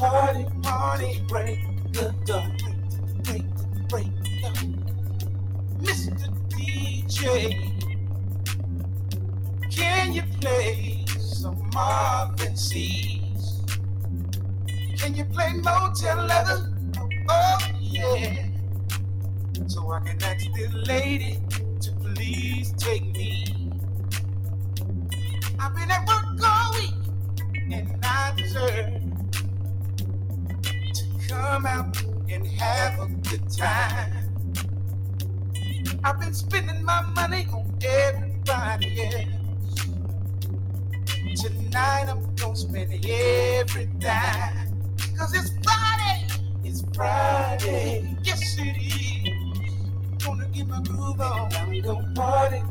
party, party, break the dawn, break, break, break the. Mr. DJ, can you play some Marvin Sease? Can you play Motel Leather? Oh, oh yeah. So I can ask this lady to please take me. I've been at work all week and I deserve come out and have a good time. I've been spending my money on everybody else. Tonight I'm gonna spend every dime. Cause it's Friday. It's Friday. Yes it is. Gonna get my groove on. I'm gonna party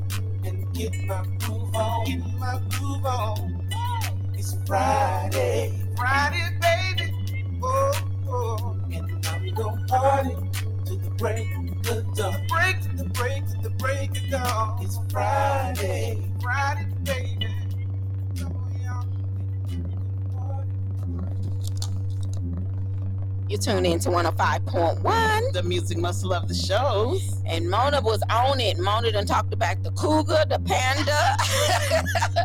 and get my groove on. Get my groove on. It's Friday. Friday, baby. Oh, oh. And I'm gonna party to the break of dawn. Break to the break to the break of dawn. It's Friday. Friday, baby. You're tune in to 105.1. The music muscle of the Shoals. And Mona was on it. Mona done talked about the cougar, the panda.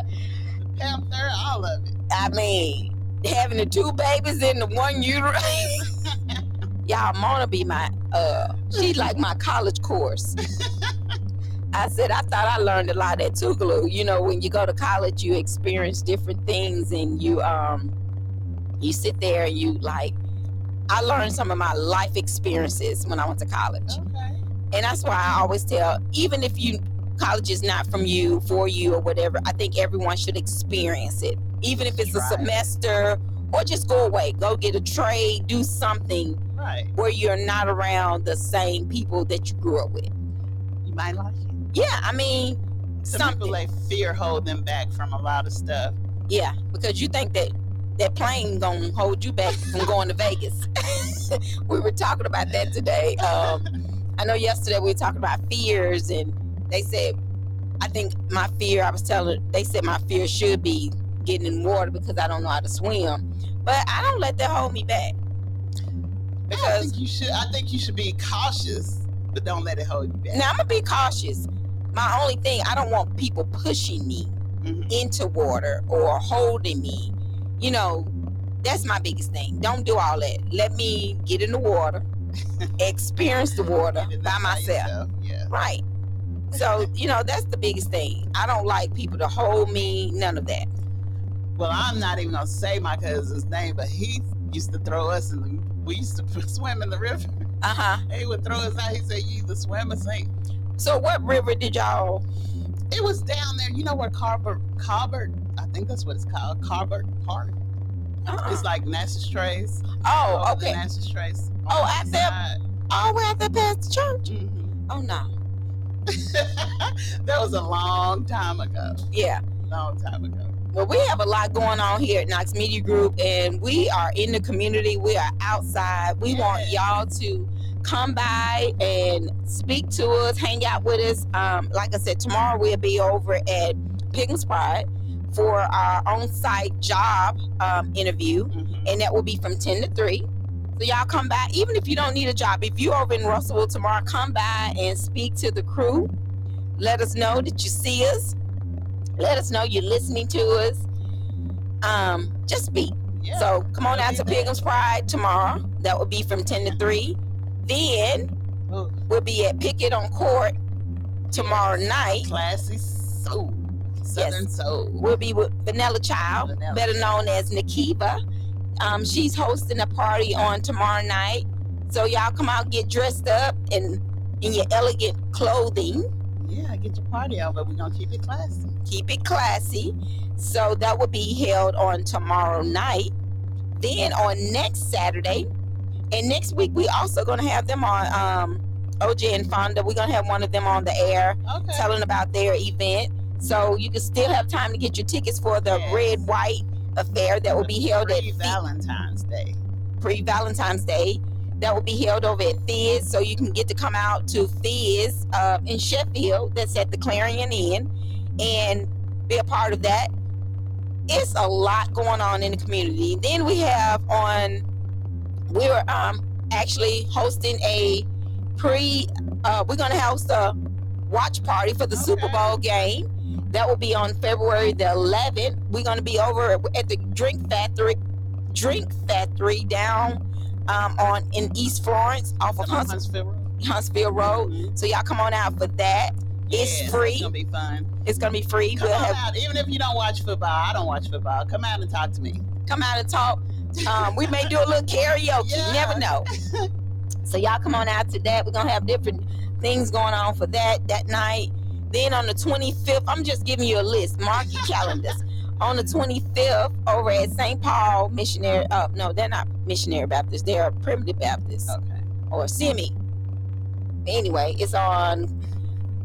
The Panther, all of it. I mean, having the two babies in the one uterus. Y'all, Mona be my uh she like my college course. I said I thought I learned a lot at Tougaloo. You know, when you go to college you experience different things and you um you sit there and you like I learned some of my life experiences when I went to college. Okay. And that's why I always tell, even if you college is not from you, for you, or whatever, I think everyone should experience it. Even if it's a Right. semester or just go away, go get a trade, do something Right. where you're not around the same people that you grew up with. You might like it. Yeah, I mean, Some something. people let fear hold them back from a lot of stuff. Yeah, because you think that that plane gonna hold you back from going to Vegas. we were talking about that today. Um, I know yesterday we were talking about fears, and they said, I think my fear. I was telling, they said my fear should be getting in water because I don't know how to swim, but I don't let that hold me back I think you should. I think you should be cautious, but don't let it hold you back. now I'm gonna be cautious. My only thing, I don't want people pushing me Mhm. into water or holding me. You know, that's my biggest thing. Don't do all that. Let me get in the water, experience the water by myself. Yeah. Right. So, you know, that's the biggest thing. I don't like people to hold me, none of that. Well, I'm not even gonna say my cousin's name, but he used to throw us in the. We used to swim in the river. Uh huh. He would throw us out. He said, "You either swim or sink." So, what river did y'all? It was down there. You know where Carver, Carver, I think that's what it's called, Carver Park. Uh-uh. It's like Natchez Trace. Oh, the okay. Natchez Trace. Oh, the out there? All the way out there past the church. Mhm. Oh no. that was a long time ago. Yeah. Long time ago. Well, we have a lot going on here at Knox Media Group, and we are in the community. We are outside. We want y'all to come by and speak to us, hang out with us. Um, like I said, tomorrow we'll be over at Pilgrim's Pride for our on-site job um, interview, Mhm. and that will be from 10 to 3. So y'all come by, even if you don't need a job. If you're over in Russellville tomorrow, come by and speak to the crew. Let us know that you see us. Let us know you're listening to us. Um, just be. Yeah. So come on out to. Pilgrim's Pride tomorrow. That will be from 10 to 3. Then we'll be at Picket on Court tomorrow night. classy soul. Southern soul. We'll be with Vanilla Child, Vanilla better known as Nikiva. Um, she's hosting a party on tomorrow night. So y'all come out, get dressed up in in your elegant clothing. Yeah, get your party on, but we're gonna keep it classy. keep it classy. So that will be held on tomorrow night. Then on next Saturday, and next week we also gonna have them on um OJ and Fonda. We're gonna have one of them on the air Okay. telling about their event. So you can still have time to get your tickets for the Yes. red white affair that will be held at Valentine's Day. pre Valentine's Day. That will be held over at Fizz, so you can get to come out to Fizz uh, in Sheffield. That's at the Clarion Inn, and be a part of that. It's a lot going on in the community. Then we have on. We're um actually hosting a pre. Uh, we're gonna host a watch party for the Super Bowl game. That will be on February the 11th. We're gonna be over at the Drink Factory Drink Factory down um, on in East Florence off of Hunts- Huntsville Road. Huntsville Road. Mhm. So y'all come on out for that. It's Yes, free. It's gonna be fun. It's gonna be free. Come We'll have out, even if you don't watch football. I don't watch football. Come out and talk to me. come out and talk. Um, we may do a little karaoke. You Yeah. never know. so y'all come on out to that. We're gonna have different things going on for that that night. Then on the 25th, I'm just giving you a list. Mark your calendars. On the 25th, over at St. Paul Missionary. Uh, no, they're not Missionary Baptist. They're Primitive Baptist. Okay. or CME. Anyway, it's on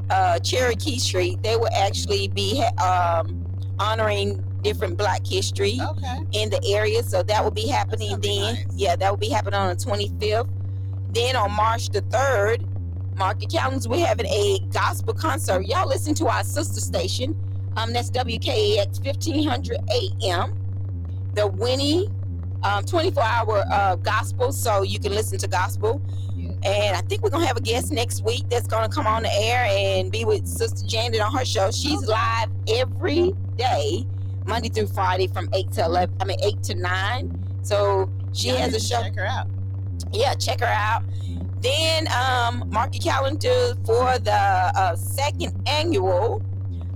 uh, Cherokee Street. They will actually be ha- um, honoring different Black history Okay. in the area, so that will be happening be then. nice. Yeah, that will be happening on the 25th. Then on March the 3rd, market calendars. We're having a gospel concert. Y'all listen to our sister station. Um, that's WKAX 1500 AM. The Winnie um, 24 hour uh, gospel, so you can listen to gospel. Yeah. And I think we're gonna have a guest next week that's gonna come on the air and be with Sister Janet on her show. She's live every day, Monday through Friday from eight to eleven. I mean eight to nine. So she Y'all has a show. Check her out. Yeah, check her out. Then um, mark your calendar for the uh, second annual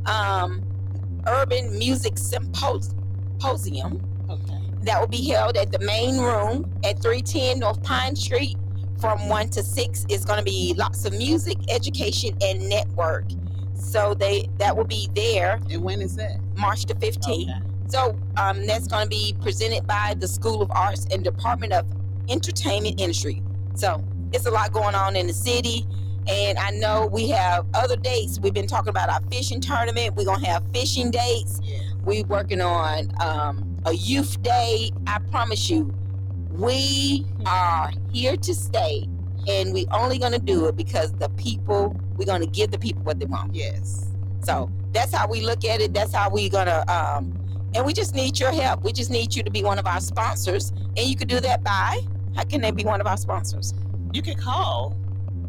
um, Urban Music Symposium Okay. that will be held at the main room at 310 North Pine Street from 1 to 6 It's going to be lots of music education and network so they that will be there And when is that? march the 15th Okay. so um, that's going to be presented by the school of arts and department of entertainment industry so it's a lot going on in the city and i know we have other dates we've been talking about our fishing tournament we're going to have fishing dates We're working on um, a youth day. I promise you, we are here to stay, and we only gonna do it because the people we're gonna give the people what they want. Yes. So that's how we look at it. That's how we're gonna um, and we just need your help. We just need you to be one of our sponsors, and you can do that by how can they be one of our sponsors? You can call.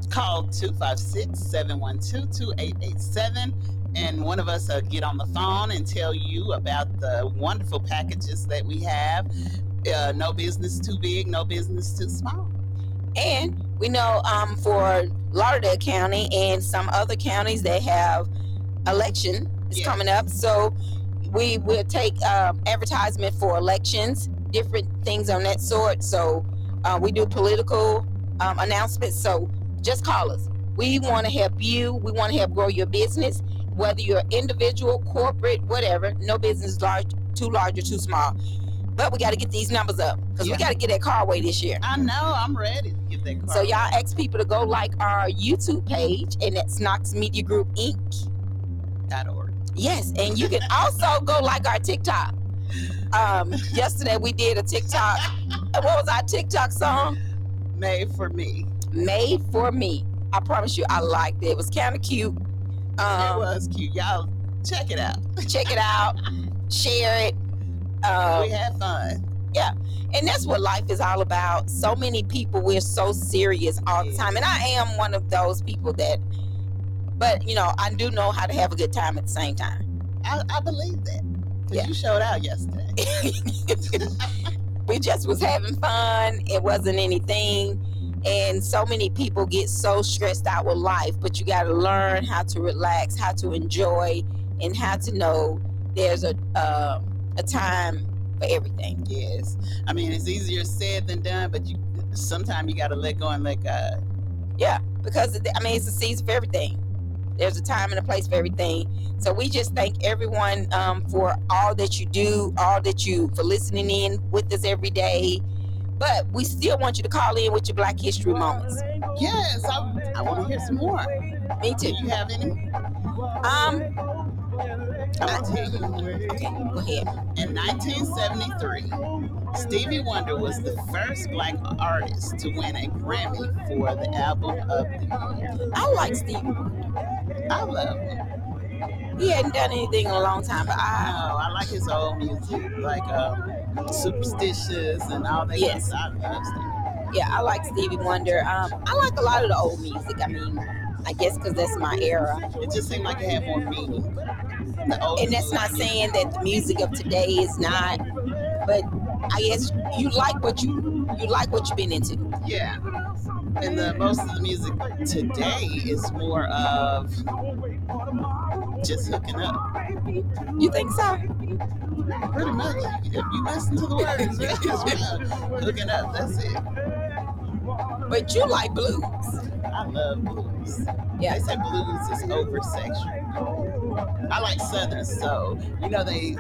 Call 256 712 2887 and one of us will get on the phone and tell you about the wonderful packages that we have. Uh, no business too big, no business too small. And we know um, for Lauderdale County and some other counties, they have election is Yes. coming up. So we will take um, advertisement for elections, different things on that sort. So uh, we do political um, announcements. So just call us. We want to help you. We want to help grow your business, whether you're individual, corporate, whatever. No business is large, too large or too small. But we got to get these numbers up because Yeah. we got to get that car away this year. I know, I'm ready to get that car. So y'all ask people to go like our YouTube page, and that's Knox Media Group Inc. Dot org. Yes, and you can also go like our TikTok. Um, yesterday we did a TikTok. What was our TikTok song? Made for me. Made for me. I promise you, I liked it. It was kind of cute. it Um, was cute. Y'all check it out. check it out, share it. Um, we had fun. Yeah. And that's what life is all about. So many people, we're so serious all the time, and I am one of those people that. But you know, I do know how to have a good time at the same time. I, I believe that. Because Yeah. you showed out yesterday. we just was having fun. It wasn't anything. And so many people get so stressed out with life, but you got to learn how to relax, how to enjoy, and how to know there's a uh, a time for everything. Yes. I mean, it's easier said than done, but you sometimes you got to let go and let God. Yeah, because I mean it's a season for everything. There's a time and a place for everything. So we just thank everyone um, for all that you do, all that you for listening in with us every day. But we still want you to call in with your Black History moments. Yes, I, I want to hear some more. Me Do too. you have any? Um, I'll tell you. okay, go ahead. In 1973, Stevie Wonder was the first black artist to win a Grammy for the album of the year. I like Stevie. Wonder. I love him. He hadn't done anything in a long time, but I I. I like his old music, like um, Superstitious and all that. Yes. I love Stevie. yeah, I like Stevie Wonder. Um, I like a lot of the old music. I mean, I guess because that's my era. It just seemed like it had more meaning. And that's not saying that the music of today is not, but I guess you like what you you like what you've been into. Yeah. And the most of the music today is more of just hooking up. You think so? Pretty much. If you listen to the words, about hooking up. That's it. But you like blues. I love blues. Yeah. They say blues is over sexual. I like Southern soul. You know they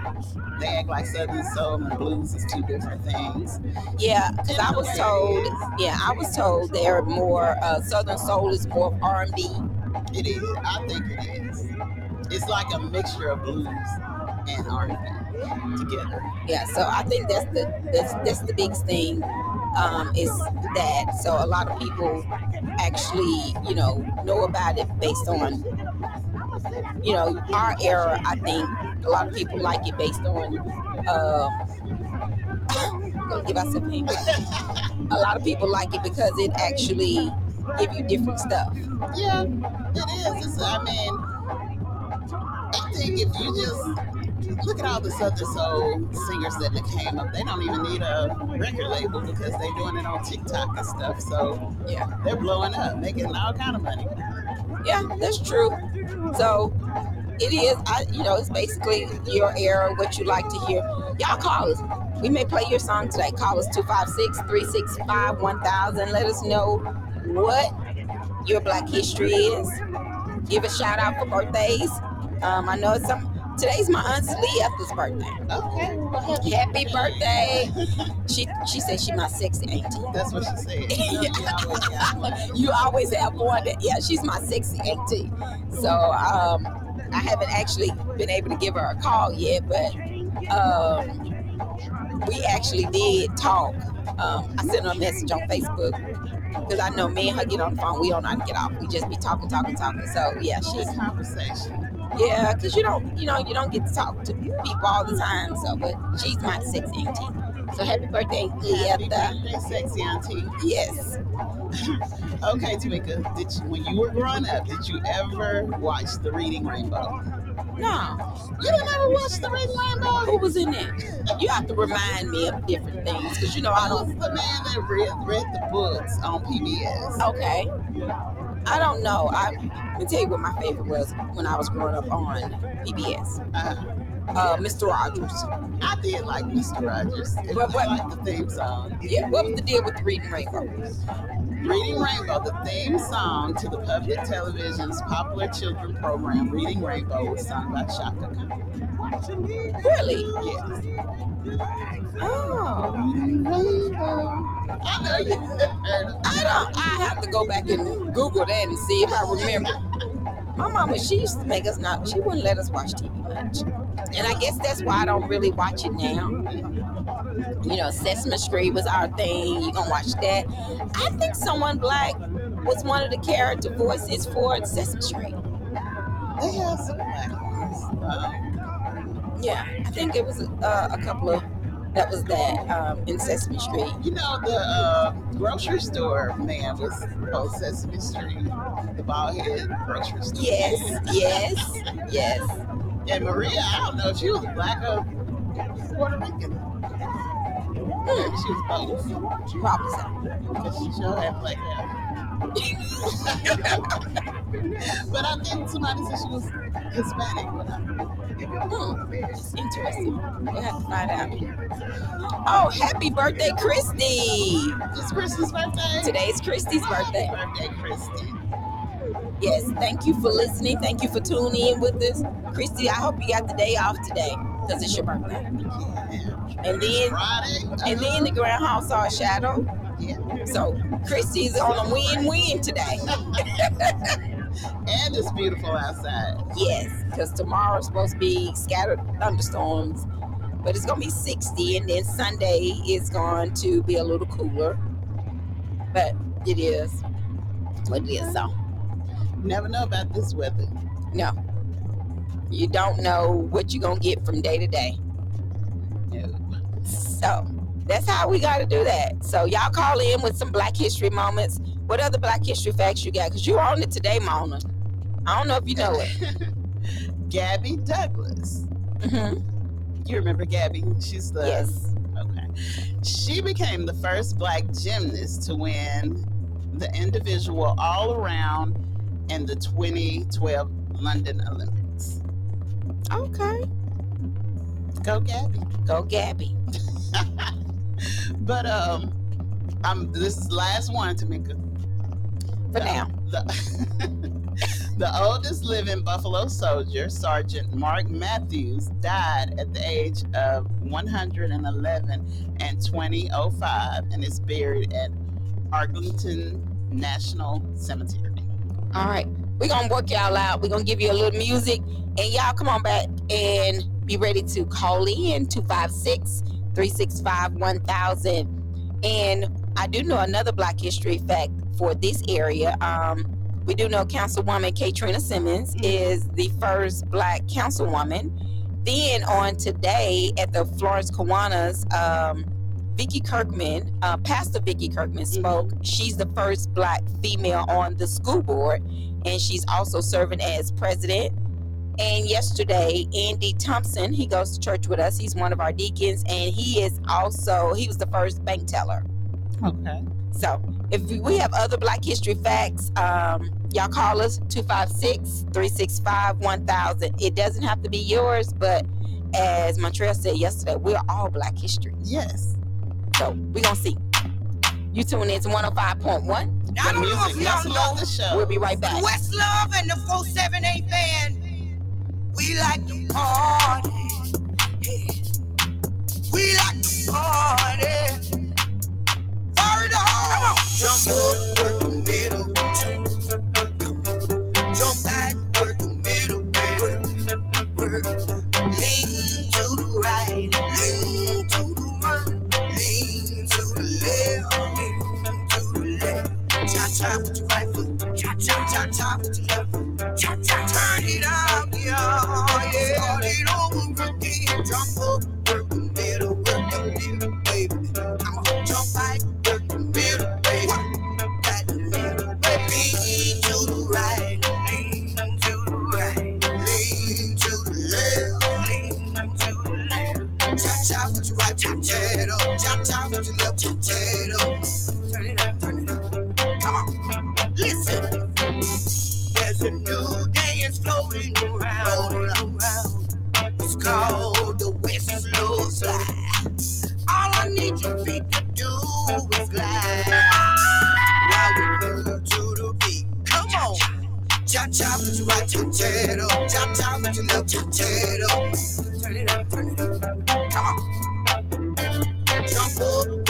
they act like Southern soul and blues is two different things. Yeah, because I was told. Yeah, I was told they're more uh, Southern Soul is more R and B. It is. I think it is. It's like a mixture of blues and R&B together. Yeah, so I think that's the that's that's the biggest thing um, is that. So a lot of people actually, you know, know about it based on, you know, our era. I think a lot of people like it based on uh, Gonna give us a pink. A lot of people like it because it actually give you different stuff. Yeah, it is. It's, I mean, I think if you just look at all the Southern Soul singers that came up, they don't even need a record label because they're doing it on TikTok and stuff. So Yeah. they're blowing up, making all kind of money. Yeah, that's true. So it is. I, you know, it's basically your era, what you like to hear. Y'all call us. We may play your song today. Call us 256-365-1000. Let us know what your Black History is. Give a shout out for birthdays. Um, I know it's some. Today's my aunt Leah's birthday. Okay, well, happy, Happy birthday! She she said she my sexy auntie. That's what she said. You, you always got one. you always have one that yeah she's my sexy auntie so um i haven't actually been able to give her a call yet but um we actually did talk um i sent her a message on facebook because i know me and her get on the phone we don't know how to get off we just be talking talking talking so yeah she's conversation. Yeah because you don't you know you don't get to talk to people all the time so but she's my sexy auntie so happy birthday Happy Leah. birthday, sexy auntie. yes Okay, Tamika, did you, when you were growing up, did you ever watch The Reading Rainbow? No You didn't ever watch The Reading Rainbow? Who was in it? You have to remind me of different things because you know I don't. the man that read, read the books on PBS. Okay, I don't know. I can tell you what my favorite was when I was growing up on PBS. Uh, Uh, Mr. Rogers. I did like Mr. Rogers. Was what- like the theme song. Yeah, what was the deal with the Reading Rainbow? Reading Rainbow, the theme song to the public television's popular children program, Reading Rainbow, was sung by Chaka Khan. Really? Yes. Oh, I know you. I don't. I have to go back and Google that and see if I remember. My mama, she used to make us not. She wouldn't let us watch TV much, and I guess that's why I don't really watch it now. You know, Sesame Street was our thing. You gonna watch that? I think someone black was one of the character voices for Sesame Street. They have some black ones. Um, Yeah, I think it was uh, a couple of that was that um, in Sesame Street. you know, the uh, grocery store man was on Sesame Street, the bald head grocery store. Yes, yes, yes. And Maria, I don't know if she was black or Puerto Rican. Maybe she was both. Probably so. Because she sure had black hair. but I think somebody said she was Hispanic. But I, it's interesting. We'll have to find out. Oh, happy birthday, Christy! it's Christy's birthday. Today's Christy's birthday. Happy birthday, Christy. Yes, thank you for listening. Thank you for tuning in with us. Christy, I hope you got the day off today because it's your birthday. Yeah. And then and then the groundhog saw a shadow. Yeah. So Christy's on a win-win today. And it's beautiful outside. Yes, because tomorrow's supposed to be scattered thunderstorms, but it's gonna be 60, and then Sunday is going to be a little cooler. But it is what it is. So Never know about this weather. no, you don't know what you're gonna get from day to day. So that's how we got to do that. So y'all call in with some Black History moments. What other Black History facts you got? Cause you're on it today, Mona. I don't know if you know it. Gabby Douglas. Mhm. You remember Gabby? She's the Yes. Okay. She became the first black gymnast to win the individual all around in the 2012 London Olympics. Okay. Go Gabby. Go Gabby. But um I'm this is the last one Tamika. For The- now. The, the oldest living Buffalo soldier, Sergeant Mark Matthews, died at the age of 111 in 2005 and is buried at Arlington National Cemetery. All right. We're gonna work y'all out. We're gonna give you a little music and y'all come on back and be ready to call in 256 365 1000. And I do know another Black History fact for this area. Um, we do know Councilwoman Katrina Simmons is the first Black councilwoman. Then on today at the Florence Kiwanis um, Vicky Kirkman, uh, Pastor Vicky Kirkman spoke. She's the first black female on the school board, and she's also serving as president. And yesterday, Andy Thompson, he goes to church with us. He's one of our deacons, and he is also he was the first bank teller. Okay. So if we- we have other Black History facts, um, y'all call us 256-365-1000. It doesn't have to be yours, but as Montreal said yesterday, we're all Black History. Yes. So we're going to see. You tune in to 105.1. I The don't know music. if That's y'all another know show. We'll be right back. Westlove and the 478 band. We like to party. Yeah. We like to party. Fire the hole. Jump up, work the middle. Jump back, work the middle. Work, work. Lean to the right, lean to the lean to the left, lean to the left. Cha cha with your right foot, cha cha cha cha with your left foot, cha cha. Turn it up, yeah, yeah. Over again. Jump up, work the middle, work the middle, baby. Jump back, work the middle, baby. Lean to the right, lean to the right, lean to the left, lean to the left. Cha cha with your right, cha it up, cha cha with your left, up, turn it up. Cha cha with your right. Cha cha with your left. Turn it up, turn it up. Come on. Jump up,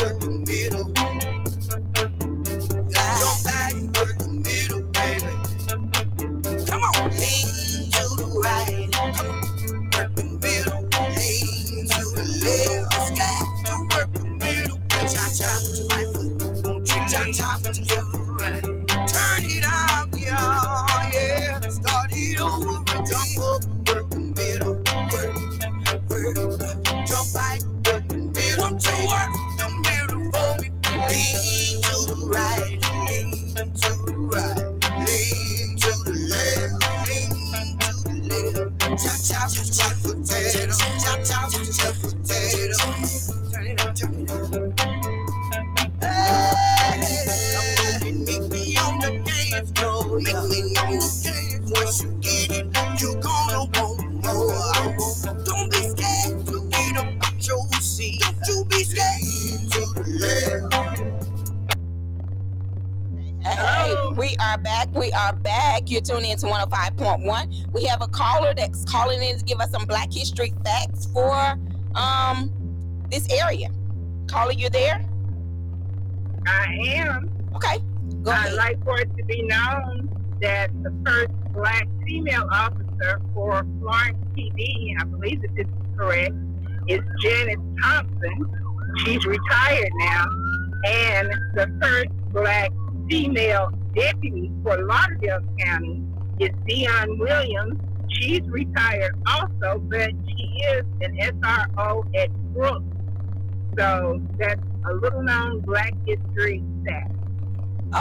calling in to give us some Black History facts for um this area. Caller, you there? I am. Okay. Go I'd ahead. like for it to be known that the first black female officer for Florence PD, I believe that this is correct, is Janice Thompson. She's retired now. And the first black female deputy for Lauderdale County is Dion Williams. She's retired also, but she is an SRO at Brooks. So that's a little known black history fact.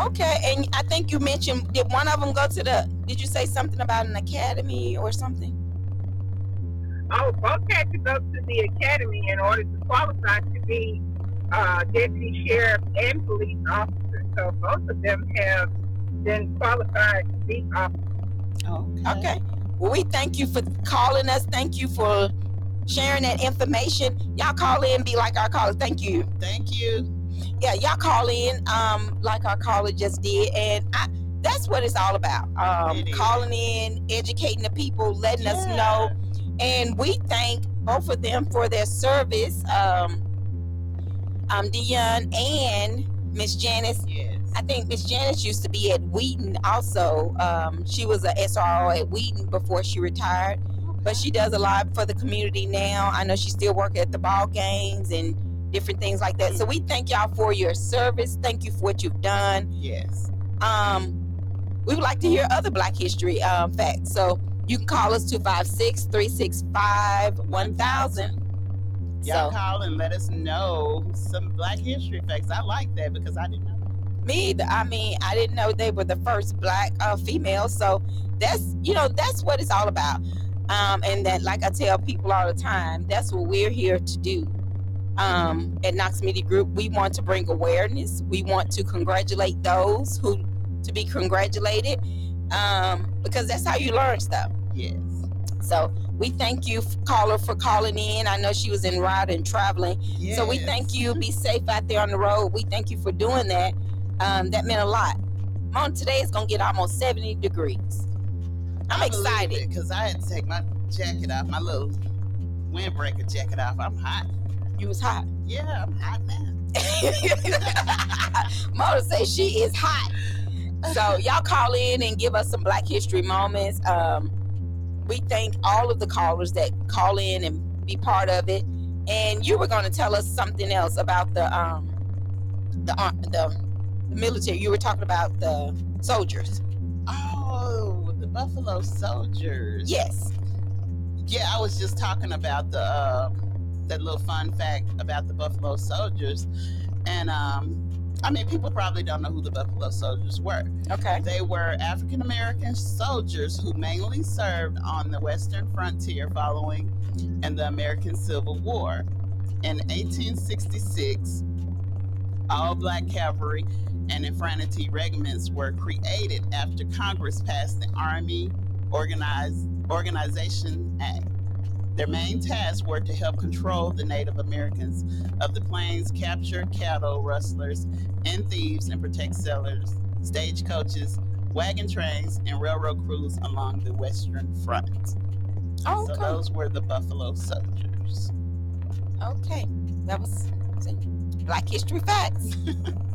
Okay, and I think you mentioned did one of them go to the? Did you say something about an academy or something? Oh, both had to go to the academy in order to qualify to be uh, deputy sheriff and police officer. So both of them have been qualified to be officers. Okay. Okay. Well, we thank you for calling us. Thank you for sharing that information. Y'all call in, be like our caller. Thank you. Thank you. Yeah, y'all call in, um, like our caller just did, and I, that's what it's all about. Um, calling in, educating the people, letting us know, and we thank both of them for their service. Um, um, Dion and Miss Janice Yes. I think Miss Janice used to be at Wheaton also. Um, she was a SRO at Wheaton before she retired, but she does a lot for the community now. I know she still works at the ball games and different things like that. So we thank y'all for your service. Thank you for what you've done. Yes. Um, we would like to hear other Black History um, facts. So you can call us 256 365 1000. Y'all So call and let us know some Black History facts. I like that because I didn't know. Me. I mean, I didn't know they were the first black uh, female. So that's you know that's what it's all about. Um, and that, like I tell people all the time, that's what we're here to do. Um, at Knox Media Group, we want to bring awareness. We want to congratulate those who to be congratulated, um, because that's how you learn stuff. Yes. So we thank you, caller, for calling in. I know she was en route and traveling. So we thank you. Be safe out there on the road. We thank you for doing that. Um, that meant a lot. Mom, today is gonna get almost 70 degrees. I'm I excited. because I had to take my jacket off, my little windbreaker jacket off. I'm hot. You was hot. Yeah, I'm hot now. Mona says she is hot. So y'all call in and give us some Black History moments. Um, we thank all of the callers that call in and be part of it. And you were going to tell us something else about the um, the uh, the military. You were talking about the soldiers. Oh, the Buffalo Soldiers. Yes. Yeah, I was just talking about the uh, that little fun fact about the Buffalo Soldiers, and um, I mean, people probably don't know who the Buffalo Soldiers were. Okay. They were African American soldiers who mainly served on the western frontier following in the American Civil War. In 1866, all black cavalry and infantry regiments were created after Congress passed the Army Organize, Organization Act. Their main tasks were to help control the Native Americans of the plains, capture cattle rustlers and thieves, and protect settlers, stagecoaches, wagon trains, and railroad crews along the Western Front. Oh, So those were the Buffalo Soldiers. Okay, that was see, Black History facts.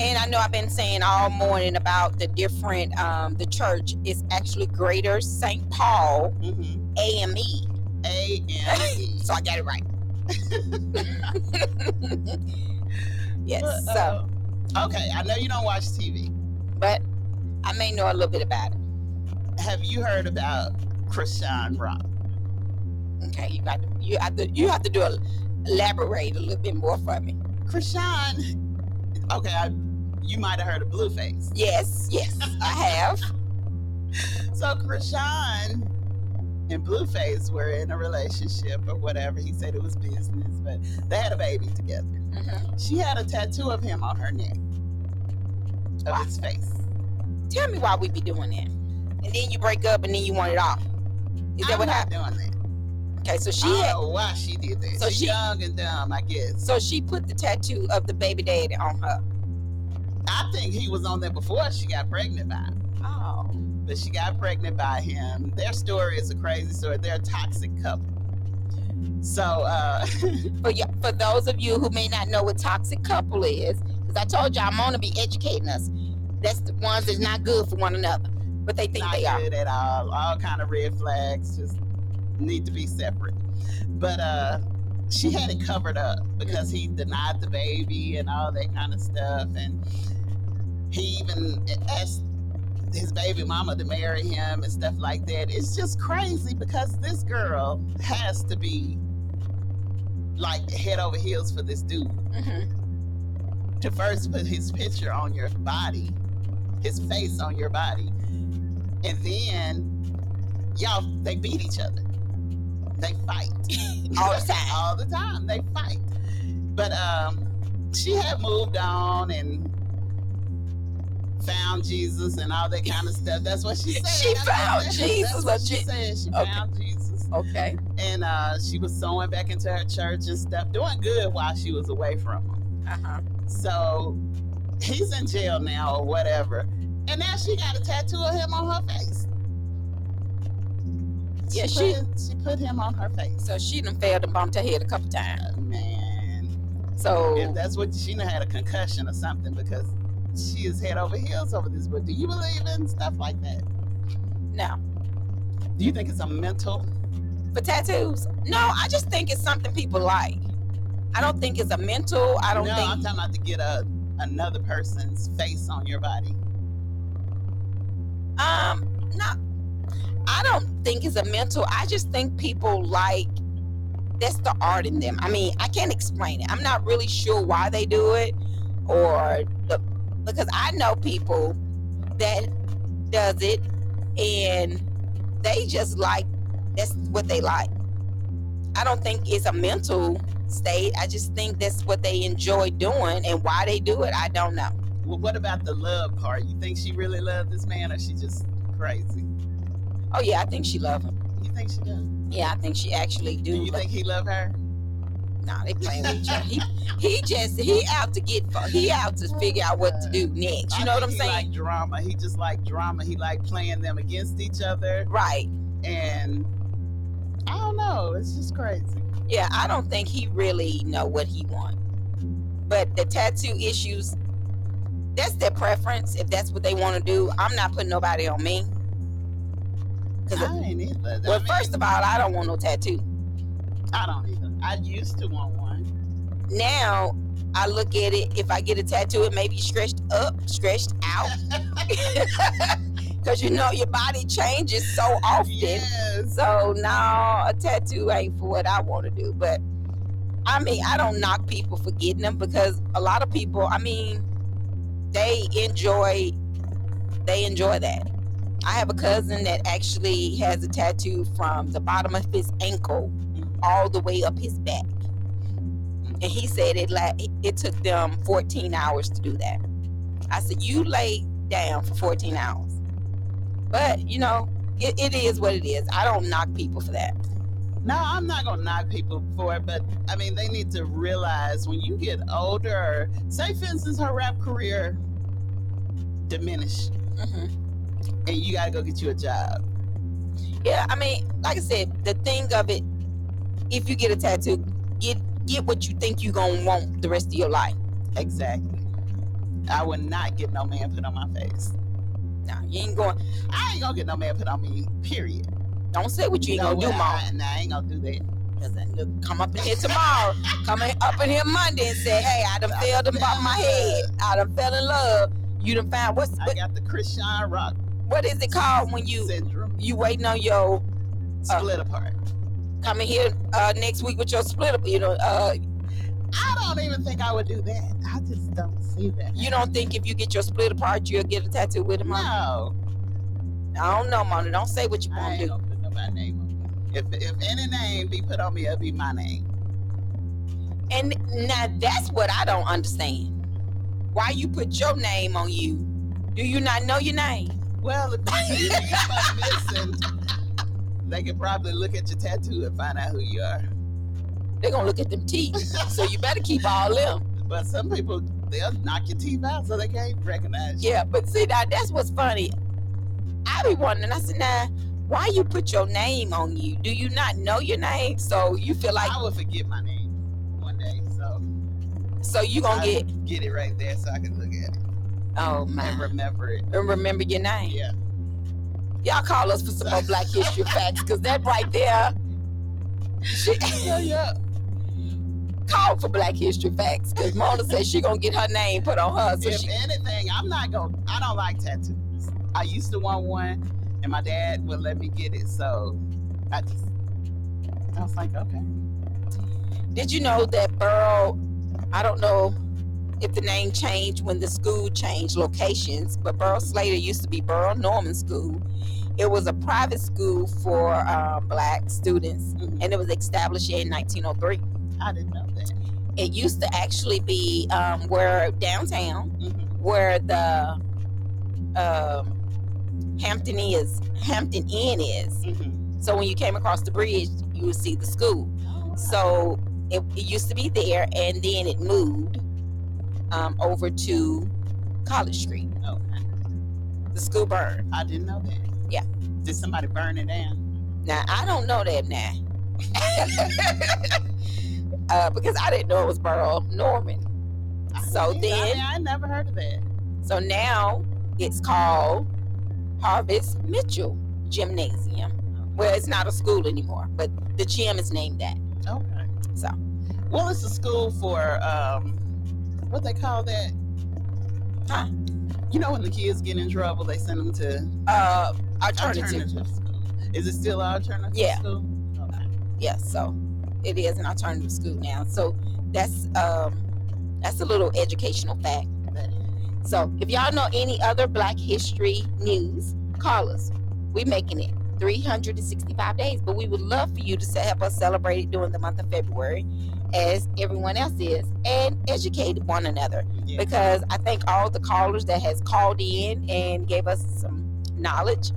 and I know I've been saying all morning about the different. Um, the church is actually Greater Saint Paul Mm-hmm. AME, A M E. so I got it right. yes. But, So, uh, okay, I know you don't watch TV. but I may know a little bit about it. Have you heard about Chrisean Rock? Okay, you got to, you have to you have to do a, elaborate a little bit more for me. Krishan, okay, I, you might have heard of Blueface. Yes, yes, I have. So Chrisean and Blueface were in a relationship or whatever. He said it was business, but they had a baby together. Mhm. She had a tattoo of him on her neck, of Wow. his face. Tell me why we be doing that, and then you break up and then you want it off. Is that I'm what happened? doing that. Okay, so she I don't had, know why she did that. So She's she- young and dumb, I guess. so she put the tattoo of the baby daddy on her. I think he was on there before she got pregnant by him. Oh, But she got pregnant by him. Their story is a crazy story. They're a toxic couple. So, uh, for y- for those of you who may not know what toxic couple is, because I told you I'm gonna be educating us. That's the ones that's not good for one another, but they think not they are. good at all. All kind of red flags. Just need to be separate. But uh, she had it covered up because he denied the baby and all that kind of stuff. And he even asked his baby mama to marry him and stuff like that. It's just crazy because this girl has to be like head over heels for this dude Mhm. to first put his picture on your body, his face on your body, and then y'all they beat each other. They fight All the time. all the time. They fight. But um, she had moved on and found Jesus and all that kind of stuff. That's what she said. She That's found what- Jesus, That's what she said. She Okay. found Jesus Okay. and uh, she was sewing back into her church and stuff, doing good while she was away from him. Uh huh. So he's in jail now or whatever. And now she got a tattoo of him on her face. Yeah, she she- put, she put him on her face. So she done failed and bumped her head a couple times. Uh, man, So if that's what she done had a concussion or something because she is head over heels over this. But do you believe in stuff like that? no, Do you think it's a mental? for tattoos, no. I just think it's something people like. I don't think it's a mental. I don't no, think. I'm talking about to get a another person's face on your body. Um, no, I don't think it's a mental. I just think people like that's the art in them. I mean, I can't explain it. I'm not really sure why they do it, or the, because I know people that does it, and they just like that's what they like. I don't think it's a mental state. I just think that's what they enjoy doing, and why they do it, I don't know. Well, what about the love part? You think she really loved this man, or she just crazy? Oh yeah, I think she love him. You think she does? Yeah, I think she actually do. Do you think he love her? Nah, they playing with each other. He, he just he out to get he out to figure out what to do next. You I know what I'm saying? Like drama. He just like drama. He like playing them against each other, Right. and I don't know. It's just crazy. Yeah, I don't think he really know what he want. But the tattoo issues, that's their preference. If that's what they want to do, I'm not putting nobody on me. I ain't either. well, first of all, I don't want no tattoo. I don't either. I used to want one. Now I look at it. If I get a tattoo, it may be stretched up, stretched out. Cause you know your body changes so often. Yes. So no, a tattoo ain't for what I want to do. But I mean, I don't knock people for getting them because a lot of people, I mean, they enjoy they enjoy that. I have a cousin that actually has a tattoo from the bottom of his ankle all the way up his back. And he said it like it took them 14 hours to do that. I said, You lay down for 14 hours. But you know, it, it is what it is. I don't knock people for that. No, I'm not gonna knock people for it, but I mean they need to realize when you get older. Say, for instance, her rap career diminished, hmm and you gotta go get you a job. Yeah, I mean, like I said, the thing of it, if you get a tattoo, get get what you think you're gonna want the rest of your life. Exactly. I would not get no man put on my face. No, you ain't going. I ain't gonna get no man put on me. Period. Don't say what you ain't know gonna do, mom. I, nah, I ain't gonna do that. Then look, come up in here tomorrow, come in, up in here Monday and say, hey, I done fell them by my head. I done fell in love. You done found what's I what, got the Chrisean Rock what is it called when you syndrome. you waiting on your Split apart. coming here uh, next week with your split up? You know, uh, I don't even think I would do that. I just don't see that. you don't think if you get your split apart, you'll get a tattoo with him? No, I don't know, Mona. Don't say what you want to do. gonna put nobody's name on me. If if any name be put on me, it'll be my name. And now that's what I don't understand. Why you put your name on you? Do you not know your name? Well, if you come up missing, they can probably look at your tattoo and find out who you are. They're gonna look at them teeth. so you better keep all them. But some people they'll knock your teeth out so they can't recognize you. Yeah, but see now that's what's funny. I be wondering, I said, now, why you put your name on you? Do you not know your name? So you feel like I will forget my name one day, so so you gonna I get get it right there so I can look at it oh and man. remember it. And remember your name. Yeah. Y'all call us for some more Black History facts, cause that right there. She, Yeah, yeah. call for Black History facts, cause Mona says she gonna get her name put on her. So if she anything, I'm not gonna. I don't like tattoos. I used to want one, and my dad would let me get it. So I just, I was like, okay. Did you know that Burrell? I don't know if the name changed when the school changed locations, but Burrell Slater used to be Burrell Normal School. It was a private school for uh, black students, Mhm. and it was established in 1903. I didn't know that. It used to actually be um, where downtown, Mhm. where the um, Hampton is, Hampton Inn is. Mhm. So when you came across the bridge, you would see the school. So it, it used to be there, and then it moved um, over to College Street. Okay. The school burned. I didn't know that. Yeah. Did somebody burn it down? Now I don't know that now, uh, because I didn't know it was Burrell Normal. I So either. I then- mean, I never heard of that. So now it's called Harvest Mitchell Gymnasium. Well, it's not a school anymore, but the gym is named that. Okay. So. Well, it's a school for um, what they call that? Huh? You know, when the kids get in trouble, they send them to Uh, alternative. alternative school. Is it still alternative Yeah. school? Okay. Yeah. So it is an alternative school now. So that's um, that's a little educational fact. So if y'all know any other Black History news, call us. We're making it 365 days, but we would love for you to help us celebrate it during the month of February, as everyone else is, and educate one another. Yeah. Because I thank all the callers that has called in and gave us some knowledge.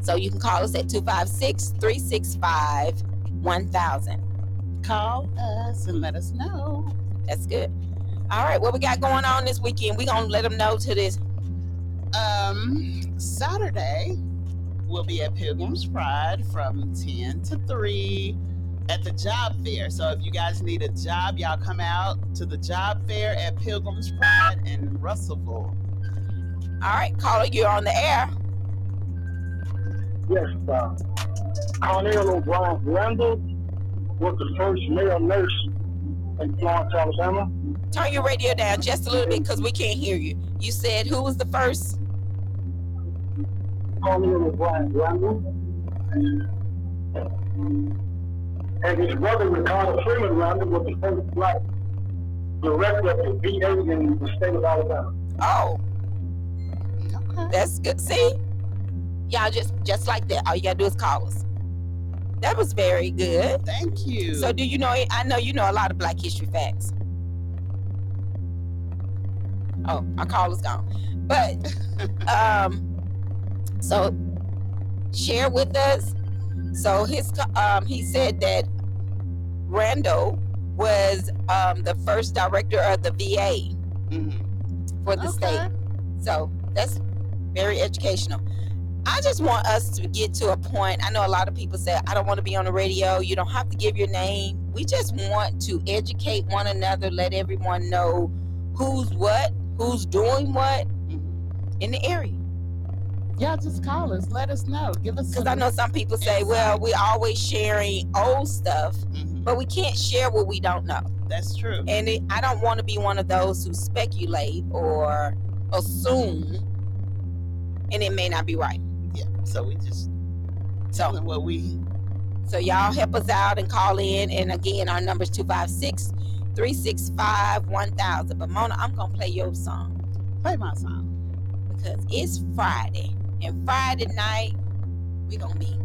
So you can call us at 256-365-1000. Call us and let us know. That's good. All right, what we got going on this weekend? We gonna let them know to this. Um, Saturday will be at Pilgrim's Pride from 10 to 3 at the job fair. So if you guys need a job, y'all come out to the job fair at Pilgrim's Pride in Russellville. All right, caller, you're on the air. Yes, uh, Cornell O'Brien Randall was the first male nurse in Florence, Alabama. Turn your radio down just a little bit because we can't hear you. You said who was the first? Cornell O'Brien Randall. And his brother, Ricardo Freeman Randall, was the first black director of the VA in the state of Alabama. Oh, Okay. that's good. See, y'all just just like that. All you gotta do is call us. That was very good. Thank you. So, do you know? I know you know a lot of Black History facts. Oh, our call is gone. But um, so share with us. So his um, he said that Randall was um, the first director of the VA Mhm. for the state. So that's very educational. I just want us to get to a point. I know a lot of people say, I don't want to be on the radio. You don't have to give your name. We just want to educate one another, let everyone know who's what, who's doing what Mhm. in the area. Y'all just call us. Let us know. Give us. Because I know some people say, well, we're always sharing old stuff, Mhm. but we can't share what we don't know. That's true. And it, I don't want to be one of those who speculate or assume, and it may not be right. Yeah. So we just So telling what we. So y'all help us out and call in. And again, our number is 256 365 1000. But Mona, I'm going to play your song Play my song. because it's Friday. And Friday night, we going to be,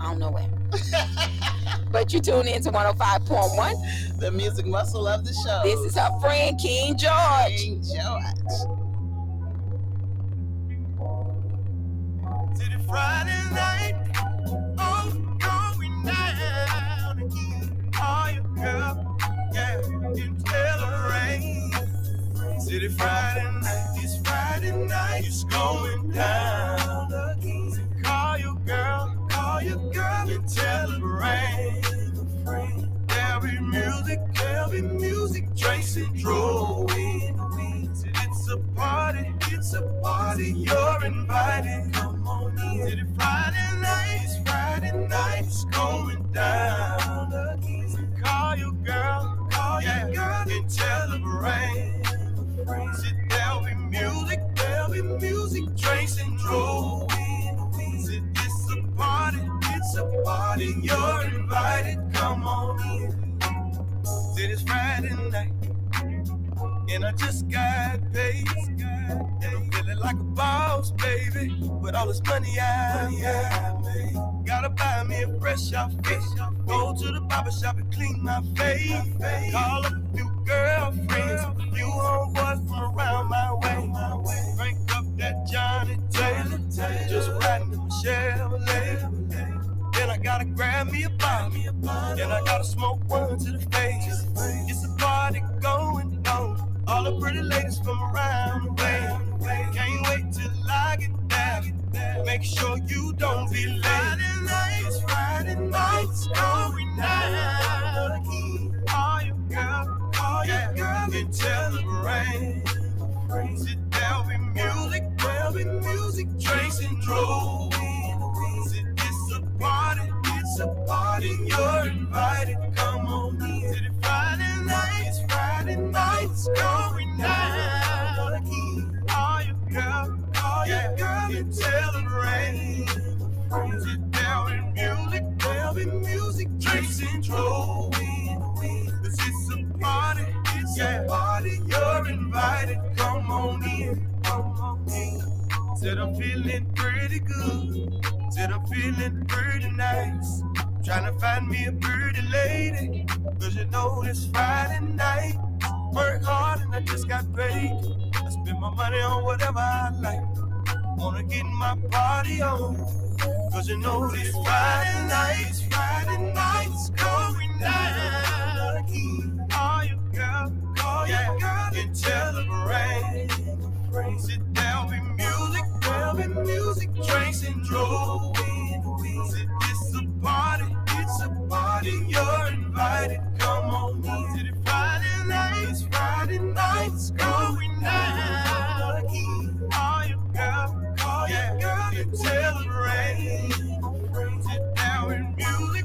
I don't know where. But you tune in to 105.1. the music muscle of the Shoals. This is her friend, King George. King George. City Friday night, oh, going down again. Oh, you girl, yeah, until the rain. City Friday night, it's Friday night, it's going Call your girl, call your girl until the rain. There'll be music, there'll be music, Tracy wings. It's a party, it's a party, you're invited. Come on in. It's Friday night, it's Friday night, it's going down. So call your girl, call your girl and tell rain. There'll be music, there'll music, Tracy drove in the wings. It's a party, it's a party, you're invited. Come on in. It's Friday night, and I just got paid. And I'm feeling like a boss, baby. With all this money I got, gotta buy me a fresh outfit. Go to the barber shop and clean my face. Call up a few girlfriends, a few homeboys from around my way. That Johnnie Taylor, just riding in my Chevrolet. Then I gotta grab me a bottle. Then I gotta smoke one to the face. It's a party going on. All the pretty ladies from around the way. Can't wait till I get there. Make sure you don't be late. Friday night, it's Friday night, it's going down. Call your girl, call your girl and tell her rain. Sit down with music, there'll music, Tracy drove. It's a party, it's a party, you're invited, come on in. Sit, Friday night, it's Friday night, it's going down. Call your girl, call your girl and tell her rain. Sit down with music, there'll be music, Tracy Central. This is a party, it's a party. You're invited, come on in, come on in. Said I'm feeling pretty good. Said I'm feeling pretty nice. Trying to find me a pretty lady. Cause you know it's Friday night. Work hard and I just got paid. I spend my money on whatever I like. Wanna get my party on. Cause you know this Friday night, Friday night's going down. Call your girl, call your girl and down with there'll music, drinks and drove. Sit this a party, it's a party, you're invited. Come on in the Friday nights, Friday nights going down. Call your girl, call your girl and celebrate. Sit down with music,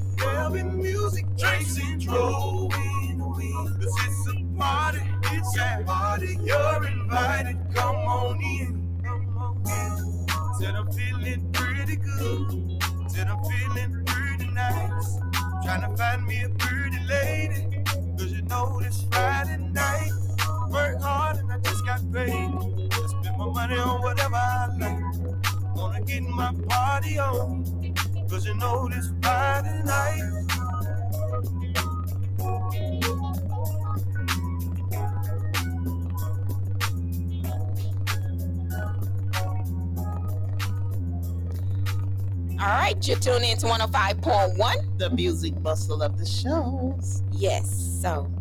be music, drinks and drove. Cause it's a party, it's a party, you're invited. In, come on in. Said I'm feeling pretty good. Said I'm feeling pretty nice. Trying to find me a pretty lady. Cause you know this Friday night. Work hard and I just got paid. I spend my money on whatever I like. Wanna get my party on. Cause you know this Friday right, you're tuning into 105.1. The music muscle of the Shoals. Yes, so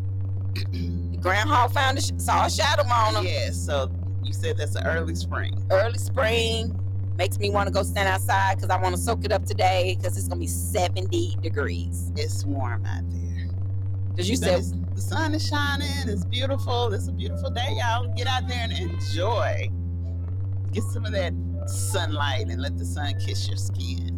the Grand Hall found a sh- saw a shadow on him. Yeah, so you said that's an early spring. Early spring makes me want to go stand outside because I want to soak it up today because it's gonna be 70 degrees. It's warm out there. Cause you But said the sun is shining. It's beautiful. It's a beautiful day, y'all. Get out there and enjoy. Get some of that sunlight and let the sun kiss your skin.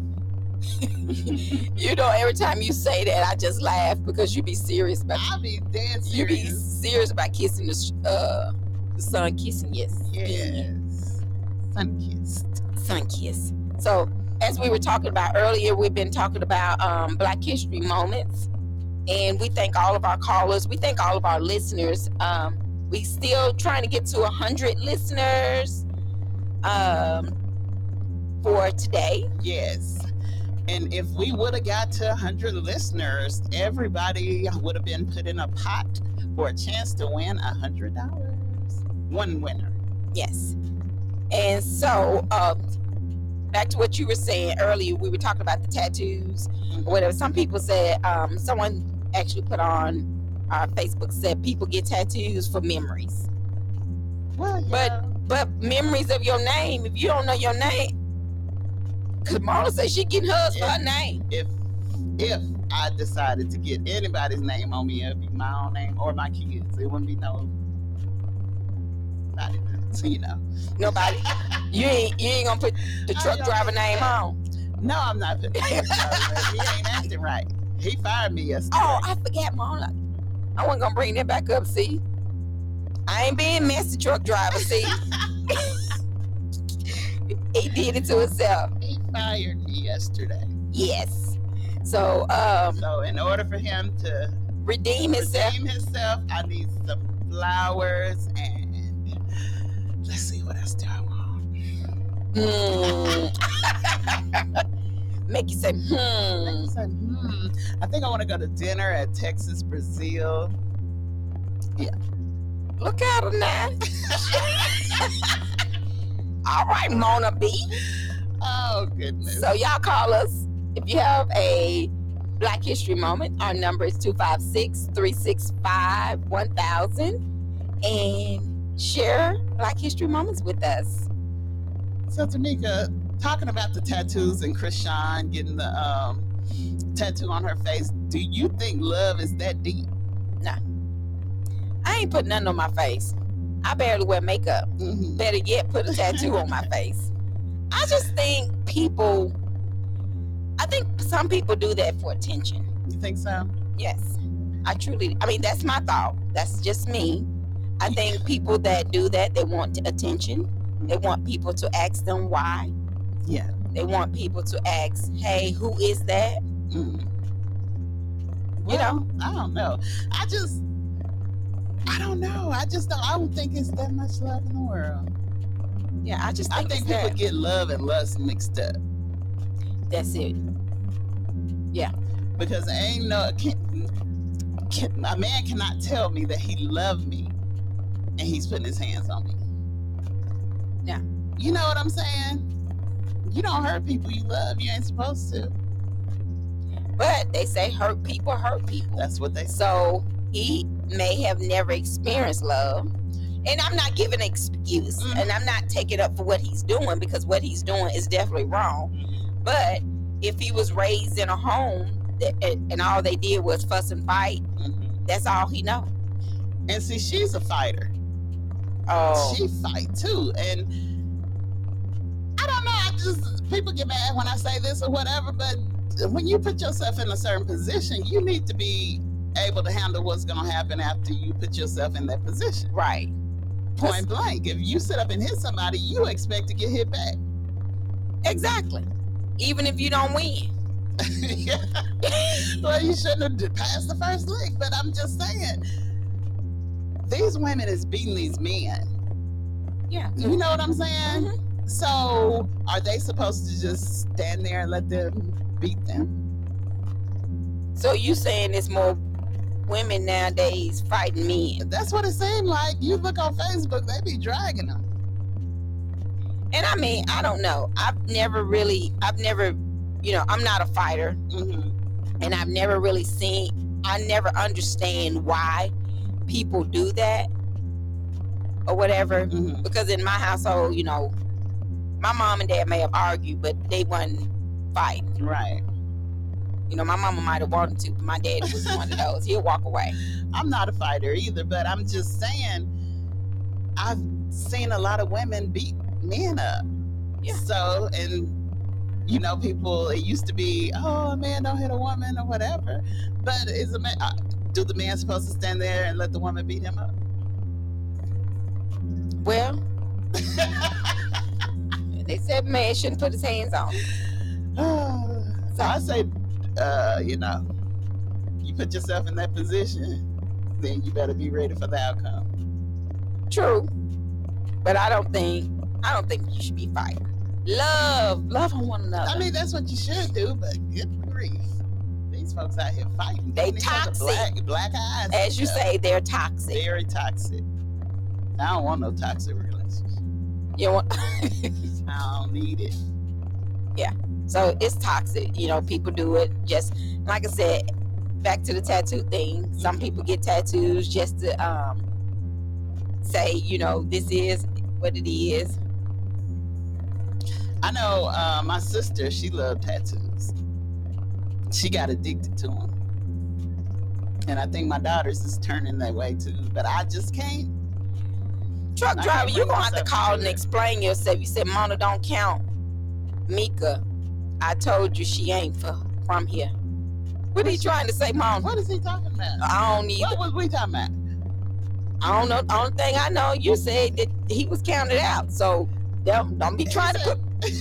you know every time you say that I just laugh because you be serious about I'll be dead you be serious. serious about kissing the uh the sun kissing yes Yes. Sun kissed. sun kiss. So as we were talking about earlier, we've been talking about um, Black History moments, and we thank all of our callers. We thank all of our listeners. Um, we still trying to get to hundred listeners um, for today. Yes. And if we would have got to 100 listeners, everybody would have been put in a pot for a chance to win $100. One winner. Yes. And so, um, back to what you were saying earlier, we were talking about the tattoos or whatever. Some people said, um, someone actually put on our Facebook said people get tattoos for memories. Well, But- But memories of your name, if you don't know your name, because Marla said she getting hers for her name. if if I decided to get anybody's name on me, it'd be my own name or my kids. It wouldn't be no not even, so you know. Nobody, you ain't you ain't gonna put the truck driver name that. on. No, I'm not putting. He ain't acting right. He fired me yesterday. Oh, I forgot, Marla. I wasn't gonna bring that back up. See, I ain't being messy truck driver. See, he did it to himself. Fired me yesterday. Yes. So, um, So in order for him to redeem himself. redeem himself, I need some flowers and let's see what else do I want. Hmm. Make you say, hmm. I said, hmm. I think I want to go to dinner at Texas Brazil. Yeah. Look at her now. All right, Mona B. Oh goodness. So y'all call us if you have a Black History moment. Our number is 256-365-1000 and share Black History moments with us. So Tamika, talking about the tattoos and Chrisean getting the um, tattoo on her face, do you think love is that deep? Nah. I ain't put nothing on my face. I barely wear makeup. Mhm. Better yet, put a tattoo on my face. I just think people I think some people do that for attention. You think so? Yes. I truly I mean that's my thought. That's just me. I think people that do that they want attention. They want people to ask them why. Yeah. They want people to ask, "Hey, who is that?" Mm. You know? I don't know. I just, I don't know. I just don't. I don't think it's that much love in the world. Yeah, I just I think, think people that. get love and lust mixed up that's it. Yeah. Because ain't no can, can, a man cannot tell me that he loved me and he's putting his hands on me. Yeah. You know what I'm saying? You don't hurt people you love. You ain't supposed to. But they say hurt people hurt people. That's what they say. So he may have never experienced love. And I'm not giving an excuse Mhm. and I'm not taking up for what he's doing because what he's doing is definitely wrong. But if he was raised in a home that, and and all they did was fuss and fight, Mhm. that's all he know. And see, she's a fighter. Oh, She fight too, and I don't know. I just people get mad when I say this or whatever, but when you put yourself in a certain position, you need to be able to handle what's going to happen after you put yourself in that position. right. Point blank. If you sit up and hit somebody, you expect to get hit back. Exactly. Even if you don't win. yeah. Well, you shouldn't have passed the first lick, but I'm just saying. These women is beating these men. Yeah. You know what I'm saying? Mhm. So, are they supposed to just stand there and let them beat them? So you saying it's more women nowadays fighting men. That's what it seemed like. You look on Facebook, they be dragging them. And I mean, I don't know. I've never really, I've never, you know, I'm not a fighter, hmm and I've never really seen, I never understand why people do that or whatever. hmm Because in my household, you know, my mom and dad may have argued, but they wasn't fighting. Right. You know, my mama might have wanted to, but my dad was one of those. He'll walk away. I'm not a fighter either, but I'm just saying, I've seen a lot of women beat men up. Yeah. So, and you know, people, it used to be, oh, a man don't hit a woman or whatever. But is a man, uh, do the man supposed to stand there and let the woman beat him up? Well, they said man shouldn't put his hands on. so I say, uh, you know, you put yourself in that position, then you better be ready for the outcome. True, but I don't think I don't think you should be fighting. Love, love on one another. I mean, that's what you should do, but good grief. These folks out here fighting. They giving each other toxic. Black, black eyes. as you say, they're toxic. very toxic. I don't want no toxic relationship. You know, I don't need it. So it's toxic. You know, people do it just like I said. Back to the tattoo thing. Some people get tattoos just to um say, you know, this is what it is. I know uh, my sister, she loved tattoos. She got addicted to them. And I think my daughters is turning that way too. But I just can't. Truck driver, you're gonna have to call and explain yourself. You said Mona don't count. Mika, I told you she ain't for, from here. What are you trying to say, Mona? What is he talking about? I don't need. What was we talking about? I don't know. The Only thing I know, you said that he was counted out. So don't don't be trying to put.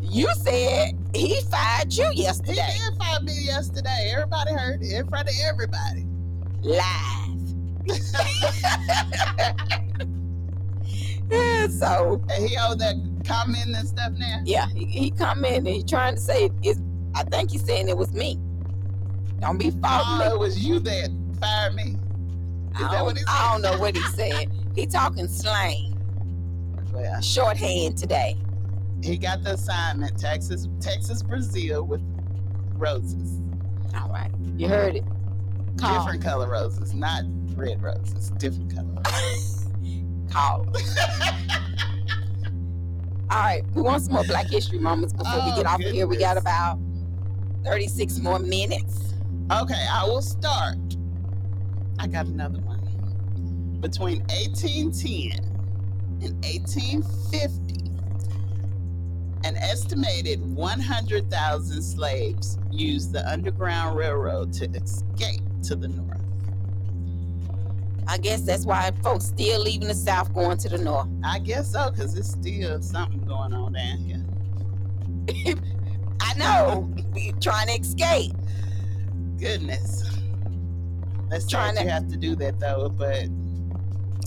you said he fired you He yesterday did fire me yesterday. Everybody heard it in front of everybody. live. Yeah, so And he owed that comment and stuff now. yeah, he, he come in and he trying to say it's. I think he's saying it was me. Don't be faulting me. Oh, it was you that fired me. Is I that what don't, I don't know what he said. He talking slang, Well, shorthand today. he got the assignment Texas, Texas, Brazil with roses. All right, you heard it. Call. Different color roses, not red roses. Different color. Roses. Call. All right, we want some more Black History moments before we Oh, get off of here. We got oh, about 36 more minutes. Okay, I will start. I got another one. Between 1810 and 1850, an estimated 100,000 slaves used the Underground Railroad to escape to the north. I guess that's why folks still leaving the South going to the North. I guess so, because it's still something going on down here. I know, We're trying to escape. goodness. That's Trying to- you have to do that though, but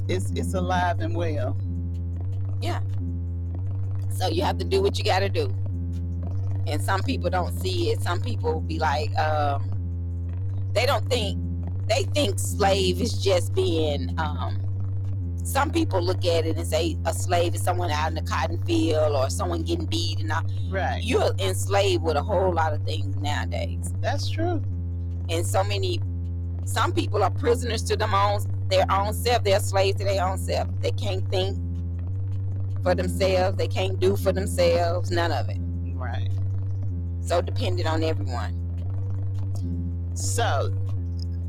it's it's alive and well. Yeah. So you have to do what you got to do. And some people don't see it. Some people be like, um, they don't think, they think slave is just being, um, some people look at it and say a slave is someone out in the cotton field or someone getting beat and all. Right. You're enslaved with a whole lot of things nowadays. That's true. And so many, some people are prisoners to them own, their own self. They're slaves to their own self. They can't think for themselves. They can't do for themselves. None of it. Right. So dependent on everyone. So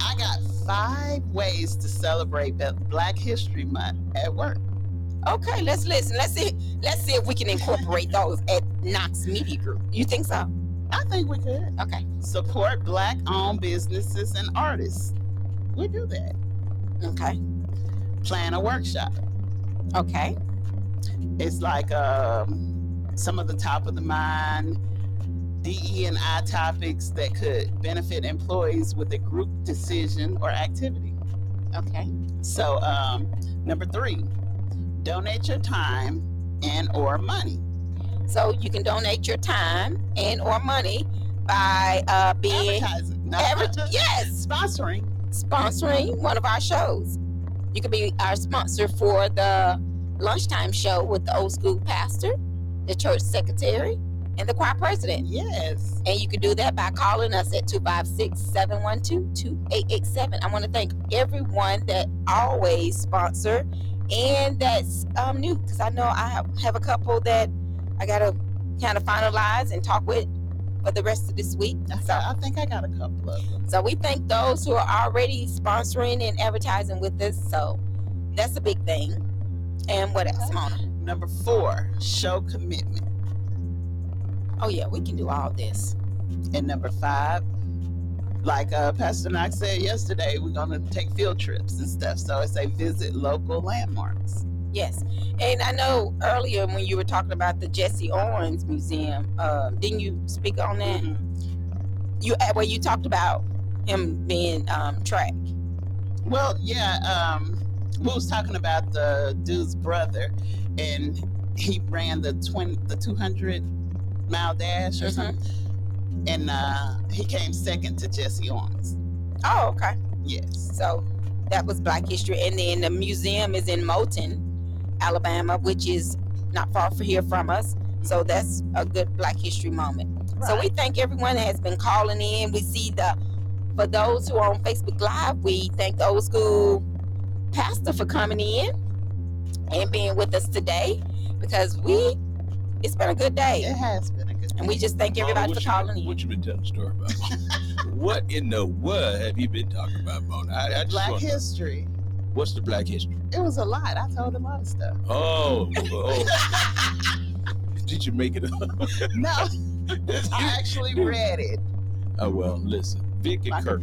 I got five ways to celebrate Black History Month at work. Okay, let's listen. Let's see. Let's see if we can incorporate those at Knox Media Group. You think so? I think we could Okay. support black owned businesses and artists. We do that. Okay. Plan a workshop. Okay. It's like um, some of the top of the mind DE and I topics that could benefit employees with a group decision or activity. Okay. So, um, number three, donate your time and or money. So you can donate your time and or money by uh, being Advertising. No. Adver- yes, Sponsoring. sponsoring one of our shows. You can be our sponsor for the lunchtime show with the old school pastor, the church secretary, and the choir president. Yes. And you can do that by calling us at 256 712 2887. I want to thank everyone that always sponsor and that's um, new because I know I have, have a couple that I got to kind of finalize and talk with for the rest of this week. So, I think I got a couple of them. so we thank those who are already sponsoring and advertising with us. So that's a big thing. And what else, Mona? Number four, show commitment. Oh, yeah, we can do all this. And number five, like uh, Pastor Knox said yesterday, we're going to take field trips and stuff. So it's a visit local landmarks. Yes, and I know earlier when you were talking about the Jesse Owens Museum, uh, didn't you speak on that? Mhm. You uh, where you talked about him being um, tracked. Well, yeah, um, we was talking about the dude's brother, and he ran the twin, the two hundred mile dash or Mhm. something, and uh, he came second to Jesse Owens. Oh, okay. Yes. So that was Black History, and then the museum is in Moulton, Alabama, which is not far from here from us. So that's a good Black History moment. So we thank everyone that has been calling in. We see the for those who are on Facebook Live, we thank the old school pastor for coming in and being with us today because we it's been a good day. it has been. And we just thank everybody what for you calling been- in. What you been telling the story about? What in the world have you been talking about, Mona? I, I just Black wanna- history. What's the Black history? It was a lot. I told a lot of stuff. Oh, oh. did you make it up? No, I actually read it. Oh well, listen. Vicky My Kirk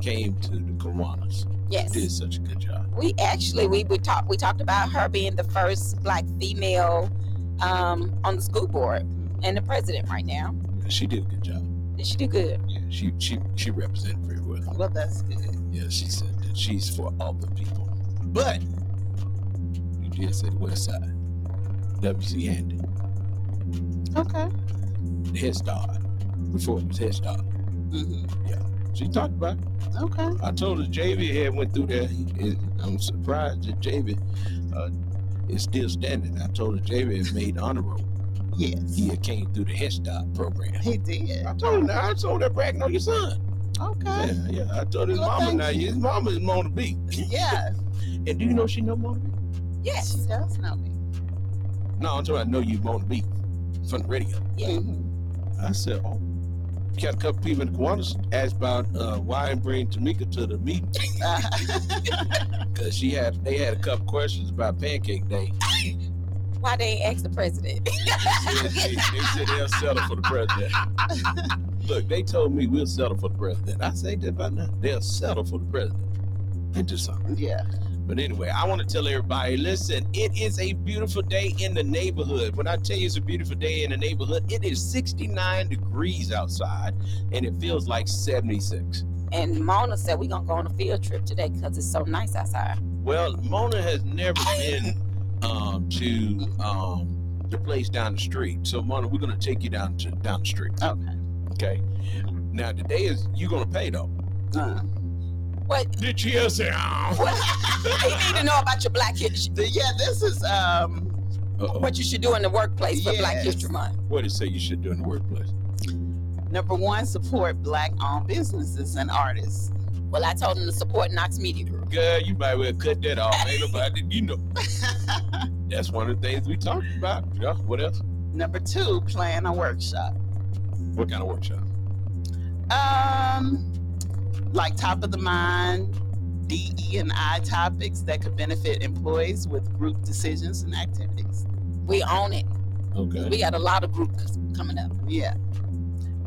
came to the Kiwanis. Yes. Did such a good job. we actually we we talked we talked about her being the first black female um, on the school board and the president right now. She did a good job. Did she do good? Yeah, she she she represented very well. Well, that's good. Yeah, she said that she's for all the people. But you did say the West Side. W.C. Handy, Okay. the Head Start. Before it was Head Start. hmm She talked about it. Okay. I told her JV had went through there. It- I'm surprised that JV uh, is still standing. I told her JV had made honor roll. Yes. He came through the Head Start program. He did. I told her, I told her bragging on your son. Okay. Yeah, yeah. I told his Well, mama now. you. His mama is Mona B. Yeah. And do you know she know Mona B? Yes. She does know me. No, I'm talking about know you Mona B from the radio. Yeah. I said, oh. Got a couple people in the Kiwanis asked about uh, why I bring Tamika to the meeting because she had they had a couple questions about Pancake Day. Why they ain't ask the president? they, they- they said they'll settle for the president. Look, they told me we'll settle for the president. I say that about now. They'll settle for the president. Into something. yeah. But anyway, I want to tell everybody listen, it is a beautiful day in the neighborhood. When I tell you it's a beautiful day in the neighborhood, it is 69 degrees outside and it feels like 76. And Mona said we're gonna go on a field trip today because it's so nice outside. Well, Mona has never been um, to um, the place down the street. So Mona, we're gonna take you down to down the street. Okay. Okay. Now today is you gonna pay though. Uh, What Did she say? They need to know about your Black History. yeah, this is um Uh-oh. What you should do in the workplace for Black History Month. What did it say you should do in the workplace? number one, support black owned businesses and artists. Well, I told them to support Knox Media Group. Girl, you might well cut that off. Ain't nobody, you know. That's one of the things we talked about. Yeah. What else? Number two, plan a workshop. What kind of workshop? Um, like top of the mind, DE and I topics that could benefit employees with group decisions and activities. We own it. Okay. We got a lot of groups coming up. Yeah.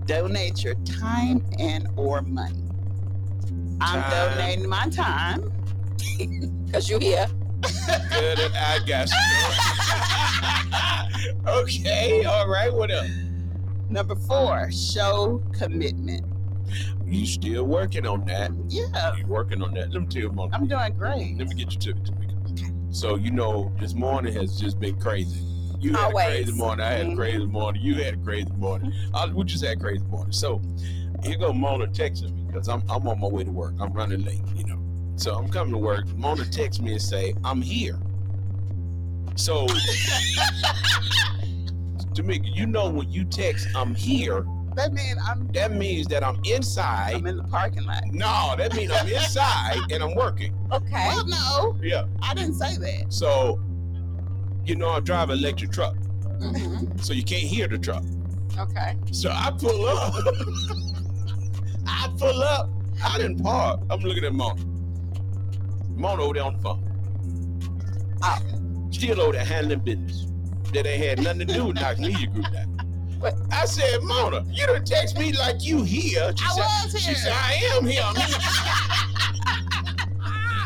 Donate your time and or money. I'm donating my time. Cause you're here. Good, I got you. okay. All right. What else? Number four, show commitment. You still working on that? Yeah, You working on that? Let me tell you, Mona. I'm doing great. Let me get you to it, Tamika. So you know, this morning has just been crazy. You had Always. a crazy morning. I had a Mhm. crazy morning. You had a crazy morning. I, we just had a crazy morning. So here go Mona texting me because I'm I'm on my way to work. I'm running late, you know. So I'm coming to work. Mona texts me and say, I'm here. So Tamika, you know when you text I'm here, That means I'm that means that I'm inside. I'm in the parking lot. No, that means I'm inside and I'm working. Okay. Well, no, Yeah. I didn't say that. So, you know, I drive an electric truck, hmm so you can't hear the truck. Okay. So I pull up. I pull up. I didn't park. I'm looking at Mona. Mona over there on the ah, phone. Oh. Still over there handling business. That ain't had nothing to do with Knox Media Group now. But- I said, Mona, you done text me like you here. She I said, was She said, I am here. Here.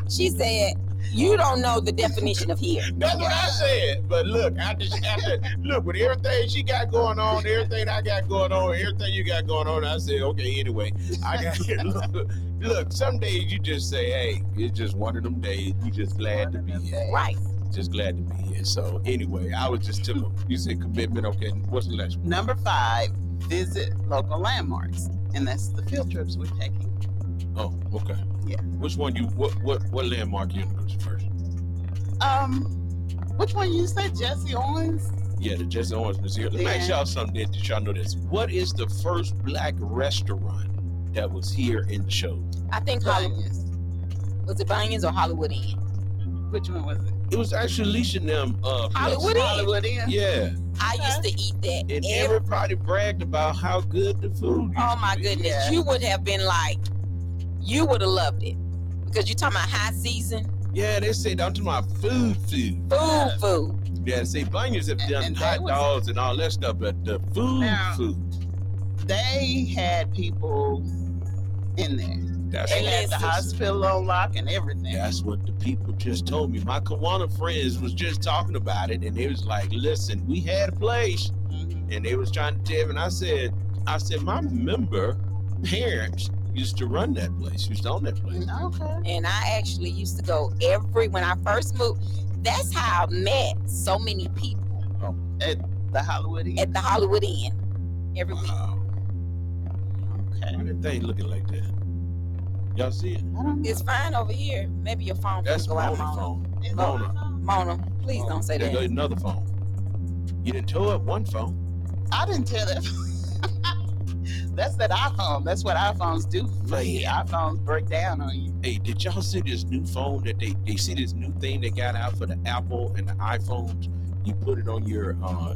She said, "You don't know the definition of here." That's what I said. But look, I just I said, look with everything she got going on, everything I got going on, everything you got going on. I said, okay, anyway, I got look, look. Some days you just say, hey, it's just one of them days. You just glad to be here. Right. Just glad to be here. So anyway, I was just took. a- You said commitment. Okay, what's the next one? Number five, visit local landmarks, and that's the field trips we're taking. Oh, okay. Yeah. Which one you? What what what landmark you gonna first? Um, which one you said, Jesse Owens? Yeah, the Jesse Owens Museum. Let me ask y'all something that that y'all know this. What is the first black restaurant that was here in the Shoals? I think Hollywood Banyas. was it Banyans or Hollywood Inn. Which one was it? It was actually Alicia and them. Uh. Hollywood Inn. Hollywood Inn. Yeah, I used to eat that. and every- everybody bragged about how good the food. Used oh to my be. goodness, Yeah. you would have been like, you would have loved it because you're talking about high season Yeah, they said I'm talking about food, food. food, food. Yeah, say Banyas have done and they hot was- dogs and all that stuff, but the food, Now- food. They had people in there. That's They had the hospital on lock and everything. that's what the people just told me. My Kiwanis friends was just talking about it, and they was like, "Listen, we had a place." Mhm. and they was trying to tell me, and I said, I said, my member parents used to run that place, used to own that place. Okay. And I actually used to go every when I first moved. That's how I met so many people Oh, at The Hollywood Inn. at the Hollywood Inn every week. Wow, Okay. why that thing looking like that? Y'all see it? I don't know. It's fine over here. Maybe your phone That's can go out, Mona Mona. phone. Is Mona. on the phone? Mona, please don't say There that. goes another phone. You didn't tow up one phone. I didn't tell that. That's that iPhone. That's what iPhones do. For you. iPhones break down on you. Hey, did y'all see this new phone that they they see this new thing they got out for the Apple and the iPhones? You put it on your uh,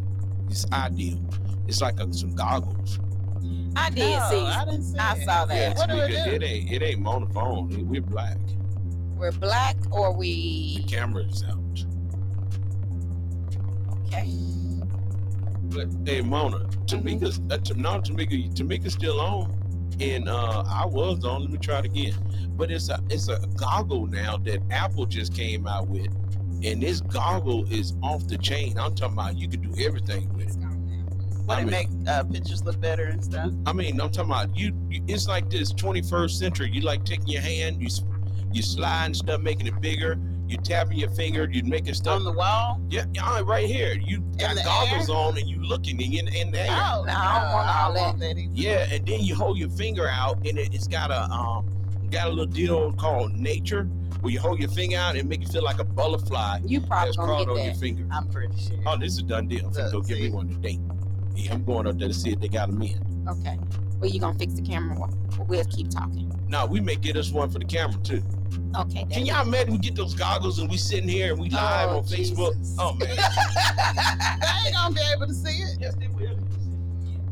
it's ideal. It's like a, some goggles. I did no, see. I didn't see I it. saw that. Yeah, What do it Tamika, do? it ain't it ain't Mona phone. We're black. We're black or The we camera's out. okay. But hey, Mona, Tamika's uh, Tam- no, Tamika, Tamika's still on, and uh, I was on. Let me try it again. But it's a it's a goggle now that Apple just came out with, and this goggle is off the chain. I'm talking about you can do everything with it. I it mean- make uh, pictures look better and stuff. I mean, I'm talking about you. you it's like this 21st century. You like taking your hand, you you sliding stuff, making it bigger. You tapping your finger, you making stuff. On the wall. yeah, yeah, right here. You got the goggles on and you looking in, in the air. Oh, No, I don't want all that. Yeah, and then you hold your finger out, and it, it's got a um, got a little deal called nature, where you hold your finger out and make it feel like a butterfly You probably that's gonna crawled get on your that. finger. I'm pretty sure. Oh, this is a done deal. I'm go Look, give me one today. Yeah, I'm going up there to see if they got them in. Okay. Well, you gonna fix the camera? Well, we'll keep talking. Now we may get us one for the camera too. Okay. Can y'all imagine we get those goggles and we sitting here and we live Oh, on Facebook? Oh man. I ain't gonna be able to see it. yes, they will.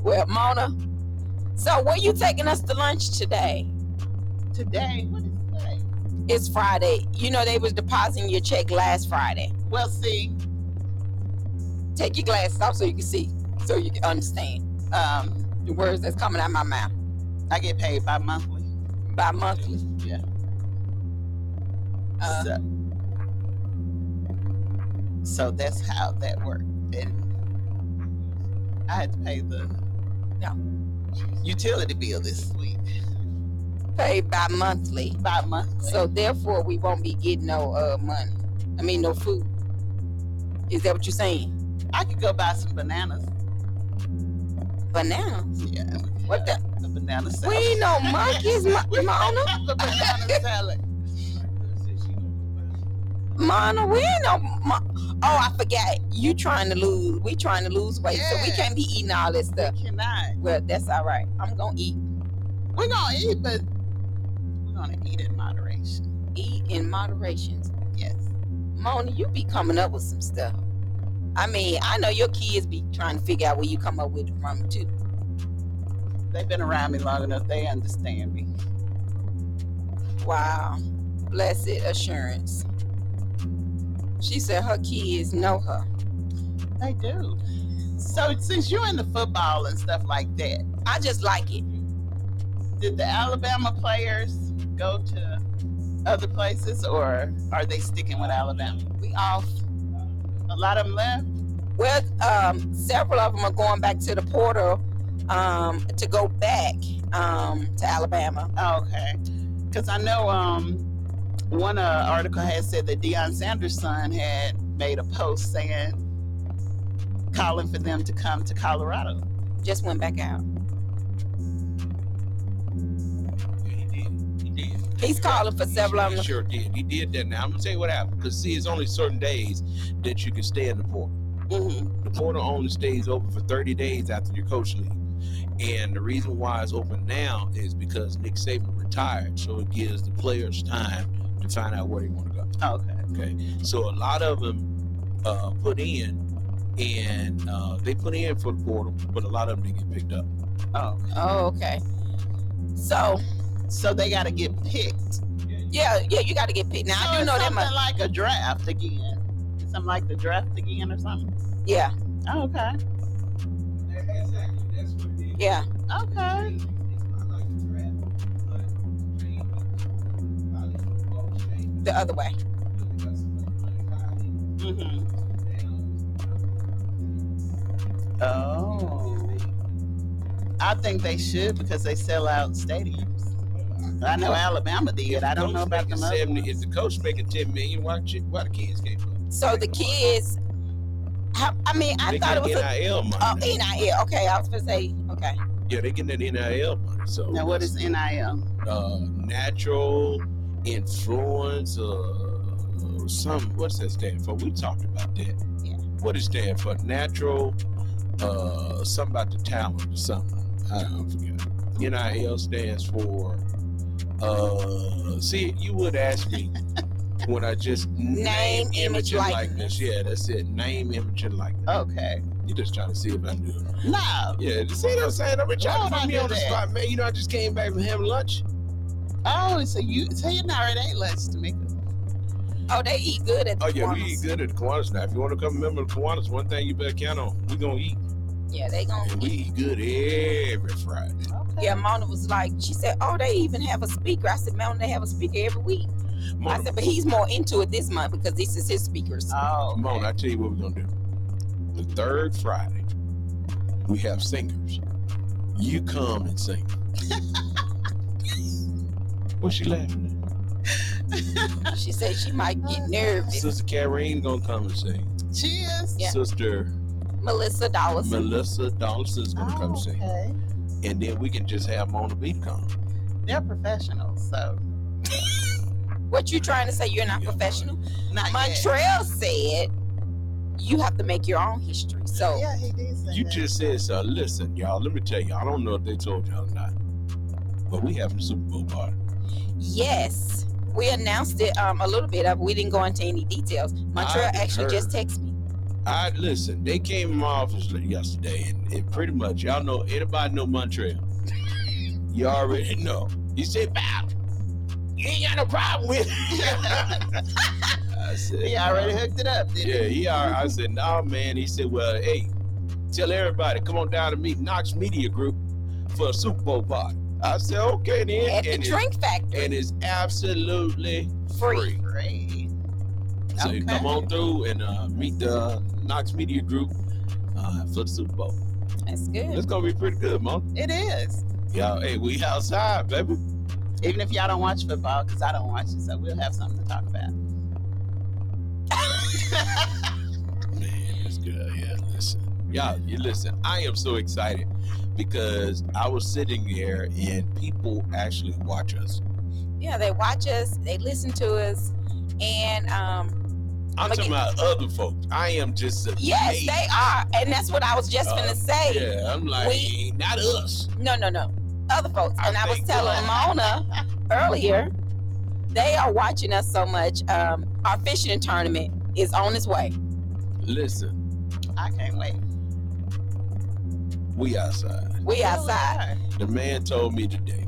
Well, Mona. So, where you taking us to lunch today? Today, what is today? It's Friday. You know they was depositing your check last Friday. Well, see, Take your glasses off so you can see, so you can understand um, the words that's coming out of my mouth. I get paid bi monthly. By monthly. Yeah. Uh, so, so that's how that worked. And I had to pay the Yeah. utility bill this week. paid by monthly. By monthly. So therefore, we won't be getting no uh money. I mean, no food. Is that what you're saying? I could go buy some bananas. Bananas? Yeah. What the? The banana We ain't no monkeys, Mo- Mona. the banana salad. Mona, we ain't no. Mo- oh, I forgot. You trying to lose? We trying to lose weight, so we Yeah. can't be eating all this stuff. We cannot. Well, that's all right. I'm gonna eat. We're gonna eat, but we're gonna eat in moderation. Eat in moderation. Yes. Mona, you be coming up with some stuff. I mean, I know your kids be trying to figure out where you come up with it from too. They've been around me long enough. They understand me. Wow. Blessed assurance. She said her kids know her. They do. So since you're into football and stuff like that, I just like it. did the Alabama players go to other places or are they sticking with Alabama? We off. A lot of them left. Well, um, several of them are going back to the portal um, to go back um, to Alabama. Oh, okay. Because I know um, one uh, article had said that Deion Sanders' son had made a post saying, calling for them to come to Colorado. Just went back out. Yeah, he did. He did. He's calling for several of them. sure did. He did that. Now I'm gonna tell you what happened. Because see, it's only certain days that you can stay in the portal. Mm-hmm. The portal only stays open for 30 days after your coach leaves. And the reason why it's open now is because Nick Saban retired, so it gives the players time to find out where they want to go. Okay. Okay, so a lot of them uh, put in, and uh, they put in for the portal, but a lot of them didn't get picked up. Oh, okay. Oh, okay. So, So they got to get picked. yeah, yeah, you got to get picked. Now, so I do it's know that something much. like a draft again. Something like the draft again or something. Yeah, Oh, okay. Exactly, that's what it is. yeah. Okay. The other way. Mm-hmm. Oh. I think they should because they sell out stadiums. I know Alabama did. I don't know about the other If the coach making 10 million, why, why the kids can't play? So the kids, how, I mean, I they thought it was a NIL money. oh. NIL. Okay, I was gonna say okay. Yeah, they getting that NIL money. So Now, what is NIL? uh, natural influence? or some what's that stand for? We talked about that. Yeah. What it stand for? Natural. Uh, something about the talent or something. I don't forget. NIL stands for. Uh, see, you would ask me when I just name, image, image, and likeness. likeness. Yeah, that's it. Name, image, and likeness. Okay. You just trying to see if I knew. No. Yeah, you see what I'm saying? I'm trying to put me on the that? spot, man. You know, I just came back from having lunch. Oh, so you so you not already ate lunch, Tamika. Oh, they eat good at the Oh yeah, we eat good at the Kiwanis now. If you want to come remember the Kiwanis, one thing you better count on, we gonna eat. Yeah, they gonna And we eat. eat good every Friday. Okay. Yeah, Mona was like, she said, "Oh, they even have a speaker." I said, "Mona, they have a speaker every week." I Mona, said, "But he's more into it this month because this is his speakers." Oh. Mona, I tell you what we're gonna do. The third Friday, we have singers. You come and sing. What's she laughing at? She said she might get at? nervous. Sister Karine gonna come and sing. She is. Yeah. Sister Melissa Dollison. Melissa Donaldson's gonna come Oh, sing. okay. And then we can just have Mona Beat come. They're professionals, so What you trying to say? You're not professional. not yet. Montreal said you have to make your own history. So Yeah, he did say You that. just said so. Listen, y'all, let me tell you, I don't know if they told y'all or not. But we having a Super Bowl party. Yes, we announced it um, a little bit of. We didn't go into any details. Montreal I actually heard. just texted me. I listen, they came in my office yesterday and, and pretty much y'all know anybody know Montreal. You already know. He said, Bow, you ain't got no problem with it. I said, he already hooked it up, didn't Yeah, he? he already, I said, no, man. He said, well, hey, tell everybody, come on down to meet Knox Media Group for a Super Bowl party. I said, okay, then. At the and, Drink Factory, and it's absolutely free. free. So you come on through and uh, meet the Knox Media Group uh, for the Super Bowl. That's good. It's gonna be pretty good, man. It is. Y'all, hey, we outside, baby. Even if y'all don't watch football, because I don't watch it, so we'll have something to talk about. Man, that's good. Yeah, listen. Y'all, you listen. I am so excited because I was sitting there and people actually watch us. Yeah, they watch us, they listen to us, and um, I'm I'ma talking get- about other folks. I am just amazed. yes, they are, and that's what I was just Uh, gonna say. Yeah, I'm like, We- not us. No, no, no, other folks. I And I was think- telling Mona earlier, they are watching us so much. Um, our fishing tournament is on its way. Listen, I can't wait. We outside. We outside. The man told me today,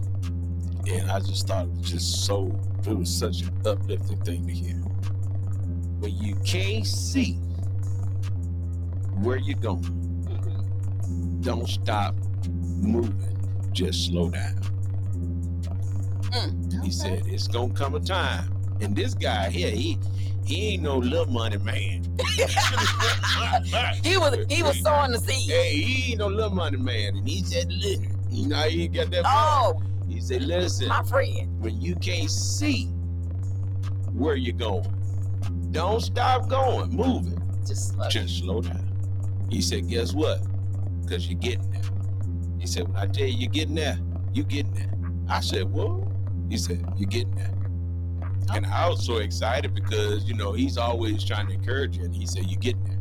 and I just thought it was just so, it was such an uplifting thing to hear. When you can't see where you're going, mm-hmm. don't stop moving, just slow down. Mm, he said, it's gonna come a time. And this guy here, he he ain't no little money man. He was he was sowing the seed. Hey, he ain't no little money man. And he said, listen, you know, he got that. money. Oh, He said, listen, my friend. when you can't see where you're going, don't stop going, moving. Just slow. Just slow down. He said, guess what? Because you're getting there. He said, when I tell you you're getting there, you're getting there. I said, what? He said, you're getting there. And I was so excited because, you know, he's always trying to encourage you. And he said, you're getting there.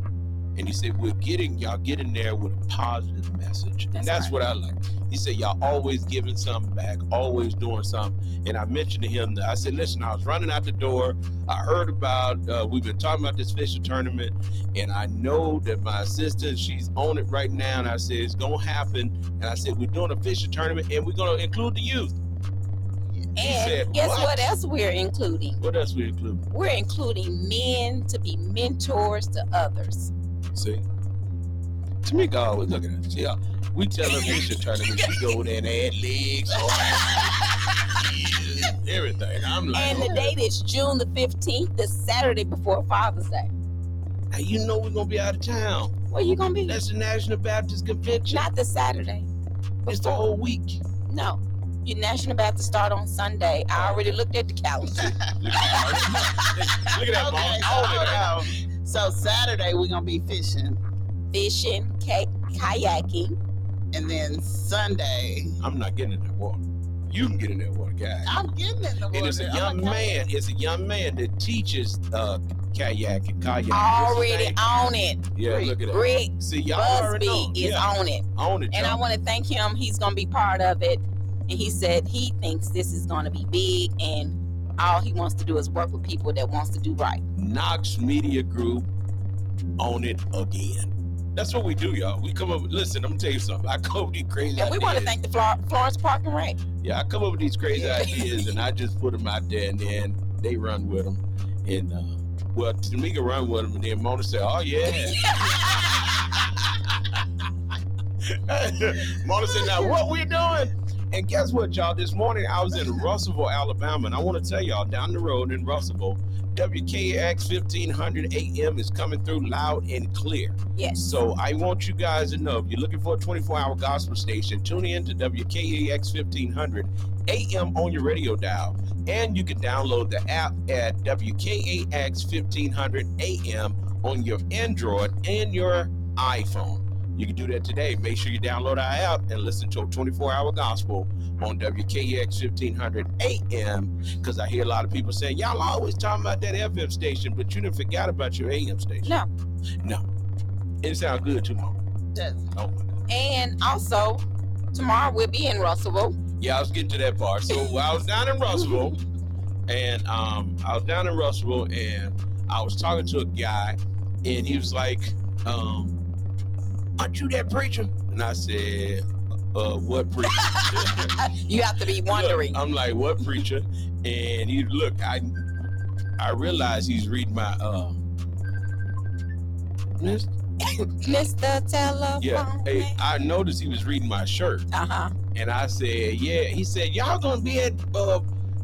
And he said, we're getting, y'all getting there with a positive message. and That's that's right. what I like. He said, y'all always giving something back, always doing something. And I mentioned to him that I said, listen, I was running out the door. I heard about, uh, we've been talking about this fishing tournament. And I know that my assistant, she's on it right now. And I said, it's going to happen. And I said, we're doing a fishing tournament and we're going to include the youth. And said, guess "What?" what else we're including? What else we include? We're including men to be mentors to others. See? Tamika always looking at us. Yeah. We tell her fishing tournament, she go there and add legs, oh, everything. I'm like, And the oh. date is June the 15th, the Saturday before Father's Day. Now, you know we're gonna be out of town. Where you gonna be? That's the National Baptist Convention. Not the Saturday. it's the whole week. No. Your National Baptist start on Sunday. I already looked at the calendar. Look at that, Look at that, Okay, so Oh. So Saturday we're gonna be fishing, Fishing, kay- kayaking. and then Sunday I'm not getting in that water. You can get in that water, guy. I'm getting in the water. And it's a I'm young kayak. man. It's a young man that teaches uh, kayak and kayak. Already on it. Yeah, look at that. Rick See, y'all already know. Busby is yeah, on it. on it. And I y'all. want to thank him. He's going to be part of it. And he said he thinks this is going to be big and all he wants to do is work with people that wants to do right. Knox Media Group on it again. That's what we do, y'all. We come up with, listen, I'm gonna tell you something. I come up with these crazy And we want to thank the Flor- Florence Park and Rec. Yeah, I come up with these crazy Yeah. ideas and I just put them out there and then they run with them. And, uh, well, Tamika run with them and then Mona said, oh, yeah. Mona said, now what we doing? And guess what, y'all? This morning I was in Russellville, Alabama, and I want to tell y'all down the road in Russellville, WKX 1500 AM is coming through loud and clear. Yes. So I want you guys to know if you're looking for a 24 hour gospel station, tune in to WKAX 1500 AM on your radio dial. And you can download the app at WKAX 1500 AM on your Android and your iPhone. You can do that today. Make sure you download our app and listen to a 24 hour gospel on WKX 1500 AM. Because I hear a lot of people saying, Y'all always talking about that FM station, but you didn't forget about your AM station. No. No. It sounds good too, Mom. Does Oh, my God. And also, tomorrow we'll be in Russellville. Yeah, I was getting to that part. So I was down in Russellville, and um, I was down in Russellville, and I was talking to a guy, and he was like, um, "Aren't you that preacher?" And I said, "Uh, what preacher?" You have to be wondering. Look, I'm like, "What preacher?" And he look, I I realized he's reading my uh. Miss- Mr. Telephone. Yeah, hey, I noticed he was reading my shirt. Uh huh. And I said, yeah. He said, y'all gonna be at uh,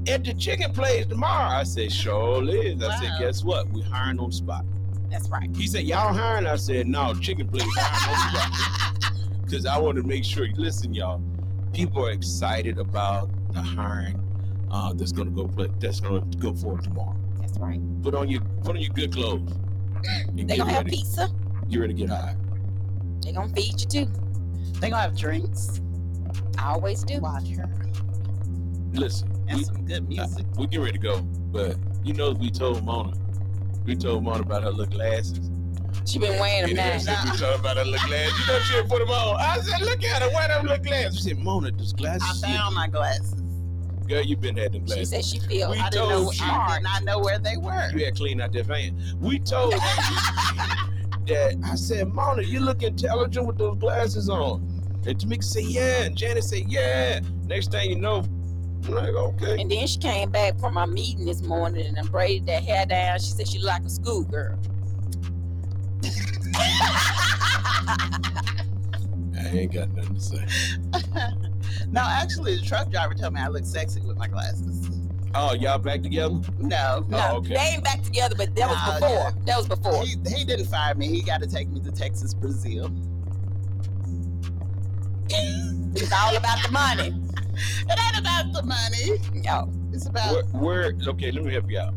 at the chicken place tomorrow. I said, sure is. I said, guess what? We hiring on spot. That's right. He said, y'all hiring? I said, no, chicken place hiring on spot. Because I want to make sure. Listen, y'all. People are excited about the hiring uh, that's gonna go play, that's gonna go forward tomorrow. That's right. Put on your put on your good clothes. They get gonna have ready. pizza. Get ready to get hired. They gonna feed you too. they gonna have drinks? I always do. Watch her Listen, and we, some good music. we get ready to go, but you know we told Mona. We told Mona about her little glasses. She been wearing them And now. we talking about her little glasses. You know she put them on. I said, look at her, wear them little glasses. She said, Mona, those glasses. I found my glasses. Girl, you been had them glasses. She said she feel We I didn't know. told you. I did not know where they were. You had cleaned out that van. We told you that I said, Mona, you look intelligent with those glasses on. And Tamika said, yeah. And Janet said, yeah. Next thing you know, like, okay. And then she came back from our meeting this morning and then braided that hair down. She said she like a schoolgirl. I ain't got nothing to say. no, actually, the truck driver told me I look sexy with my glasses. Oh, y'all back together? No, oh, No, Oh, okay. they ain't back together, but that was before. yeah. That was before. he, he didn't fire me. He got to take me to Texas, Brazil. It's all about the money. It ain't about the money. Yo, It's about Where, where, okay, let me help you out.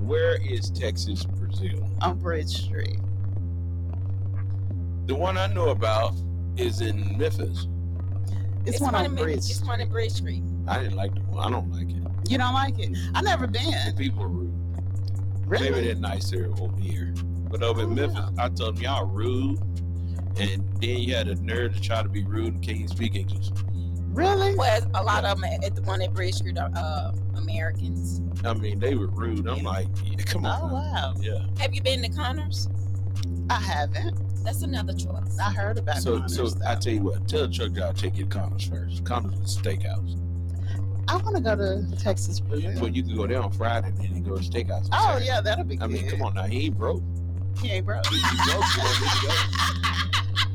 Where is Texas, Brazil? on Bridge Street. The one I know about is in Memphis. It's, one on in- Bridge. It's one in Street. Bridge Street. I didn't like the one. I don't like it. You don't like it? I never The been. people are rude. Really? Maybe they're nicer over here. But over in Oh, Memphis, yeah. I told them y'all rude. And then you had a nerve to try to be rude and can't speak English. Really? Well, a lot of them at the one at Bridge Street are uh, Americans. I mean, they were rude. I'm like, yeah, come on. Oh wow. Yeah. Have you been to Connors? I haven't. That's another choice. I heard about it. So, Connors, so I though. tell you what, tell the truck driver to take you to Connors first. Connors is a steakhouse. I want to go to Texas, Brazil. But you can go there on Friday and then go to steakhouse. Oh Saturday. yeah, that'll be good. I good. mean, come on now, he ain't broke. He ain't broke. You broke,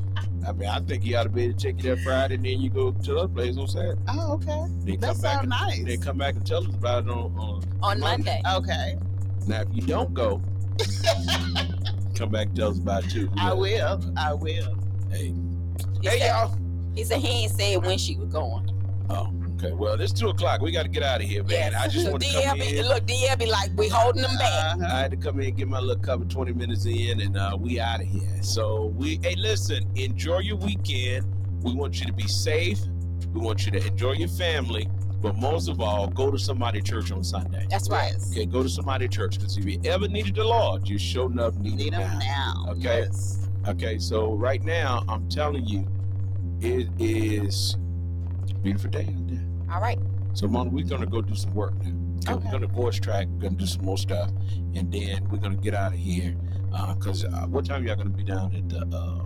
I mean, I think you ought to be able to take it that Friday, and then you go to the other place on Saturday. Oh okay. Then That come back sounds and nice. then come back and tell us about it on. on On Monday. Monday. Okay, now, if you don't go, come back and tell us about it too. I will. I will. Hey, He, hey, said, y'all. he said he ain't said when she was going. Oh, okay. Well, it's two o'clock. We got to get out of here, man. I just so want to come be, in. look, DL be like, we holding them back. Uh-huh. I had to come in and get my little cover 20 minutes in, and uh, we out of here. So we, hey, listen, enjoy your weekend. We want you to be safe. We want you to enjoy your family, but most of all, go to somebody church on Sunday. That's right. Okay, go to somebody church because if you ever needed the Lord, you sure enough need, Need him now. now. Okay. Yes. Okay, so right now, I'm telling you, it is beautiful day. All right. So, Mona, we're gonna go do some work now. Okay. We're gonna voice track. We're gonna do some more stuff, and then we're gonna get out of here. Uh, Cause uh, what time y'all gonna be down at the uh,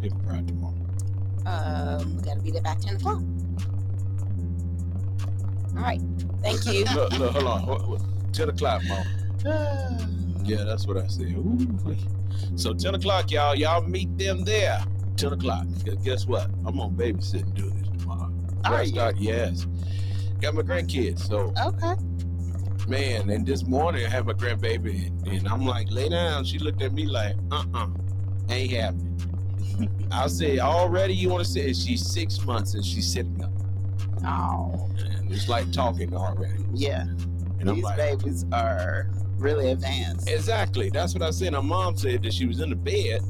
Paper Pride tomorrow? Um, we gotta be there by 10 o'clock. All right. Thank you. look, look, hold on, hold- hold- ten o'clock, Mona. Yeah, that's what I said. Ooh, so ten o'clock, y'all. Y'all meet them there. Ten o'clock. 'Cause Guess what? I'm on babysit and do this tomorrow. Are Breast you? start, yes. Got my grandkids. So Okay. man, and this morning I had my grandbaby, and I'm like, lay down. She looked at me like, uh-uh, ain't happening. I said, already you want to sit? And she's six months and she's sitting up, Oh, and it's like talking already. yeah. And These like, babies are really advanced. exactly. That's what I said. Her mom said that she was in the bed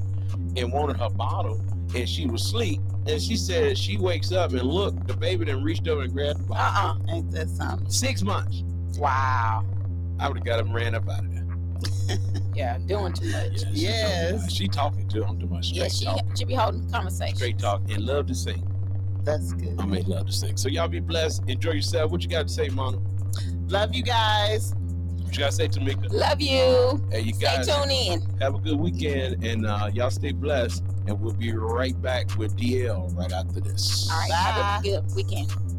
and wanted her bottle, and she was asleep. And she said she wakes up and look, the baby then reached over and grabbed the bottle. Uh-uh. Ain't that something? Six months. Wow. I would have got him ran up out of there. Yeah, doing too much. Yeah, she Yes. talking- She talking to him too much. Yeah, she, talk. she be holding conversation. Straight talk and love to sing. That's good. I may love to sing. So y'all be blessed. Enjoy yourself. What you got to say, Mona? Love you guys. What you got to say, Tamika? Love you. Hey, you Stay guys tuned in. have a good weekend and uh, y'all stay blessed. And we'll be right back with DL right after this. All right, have a good weekend.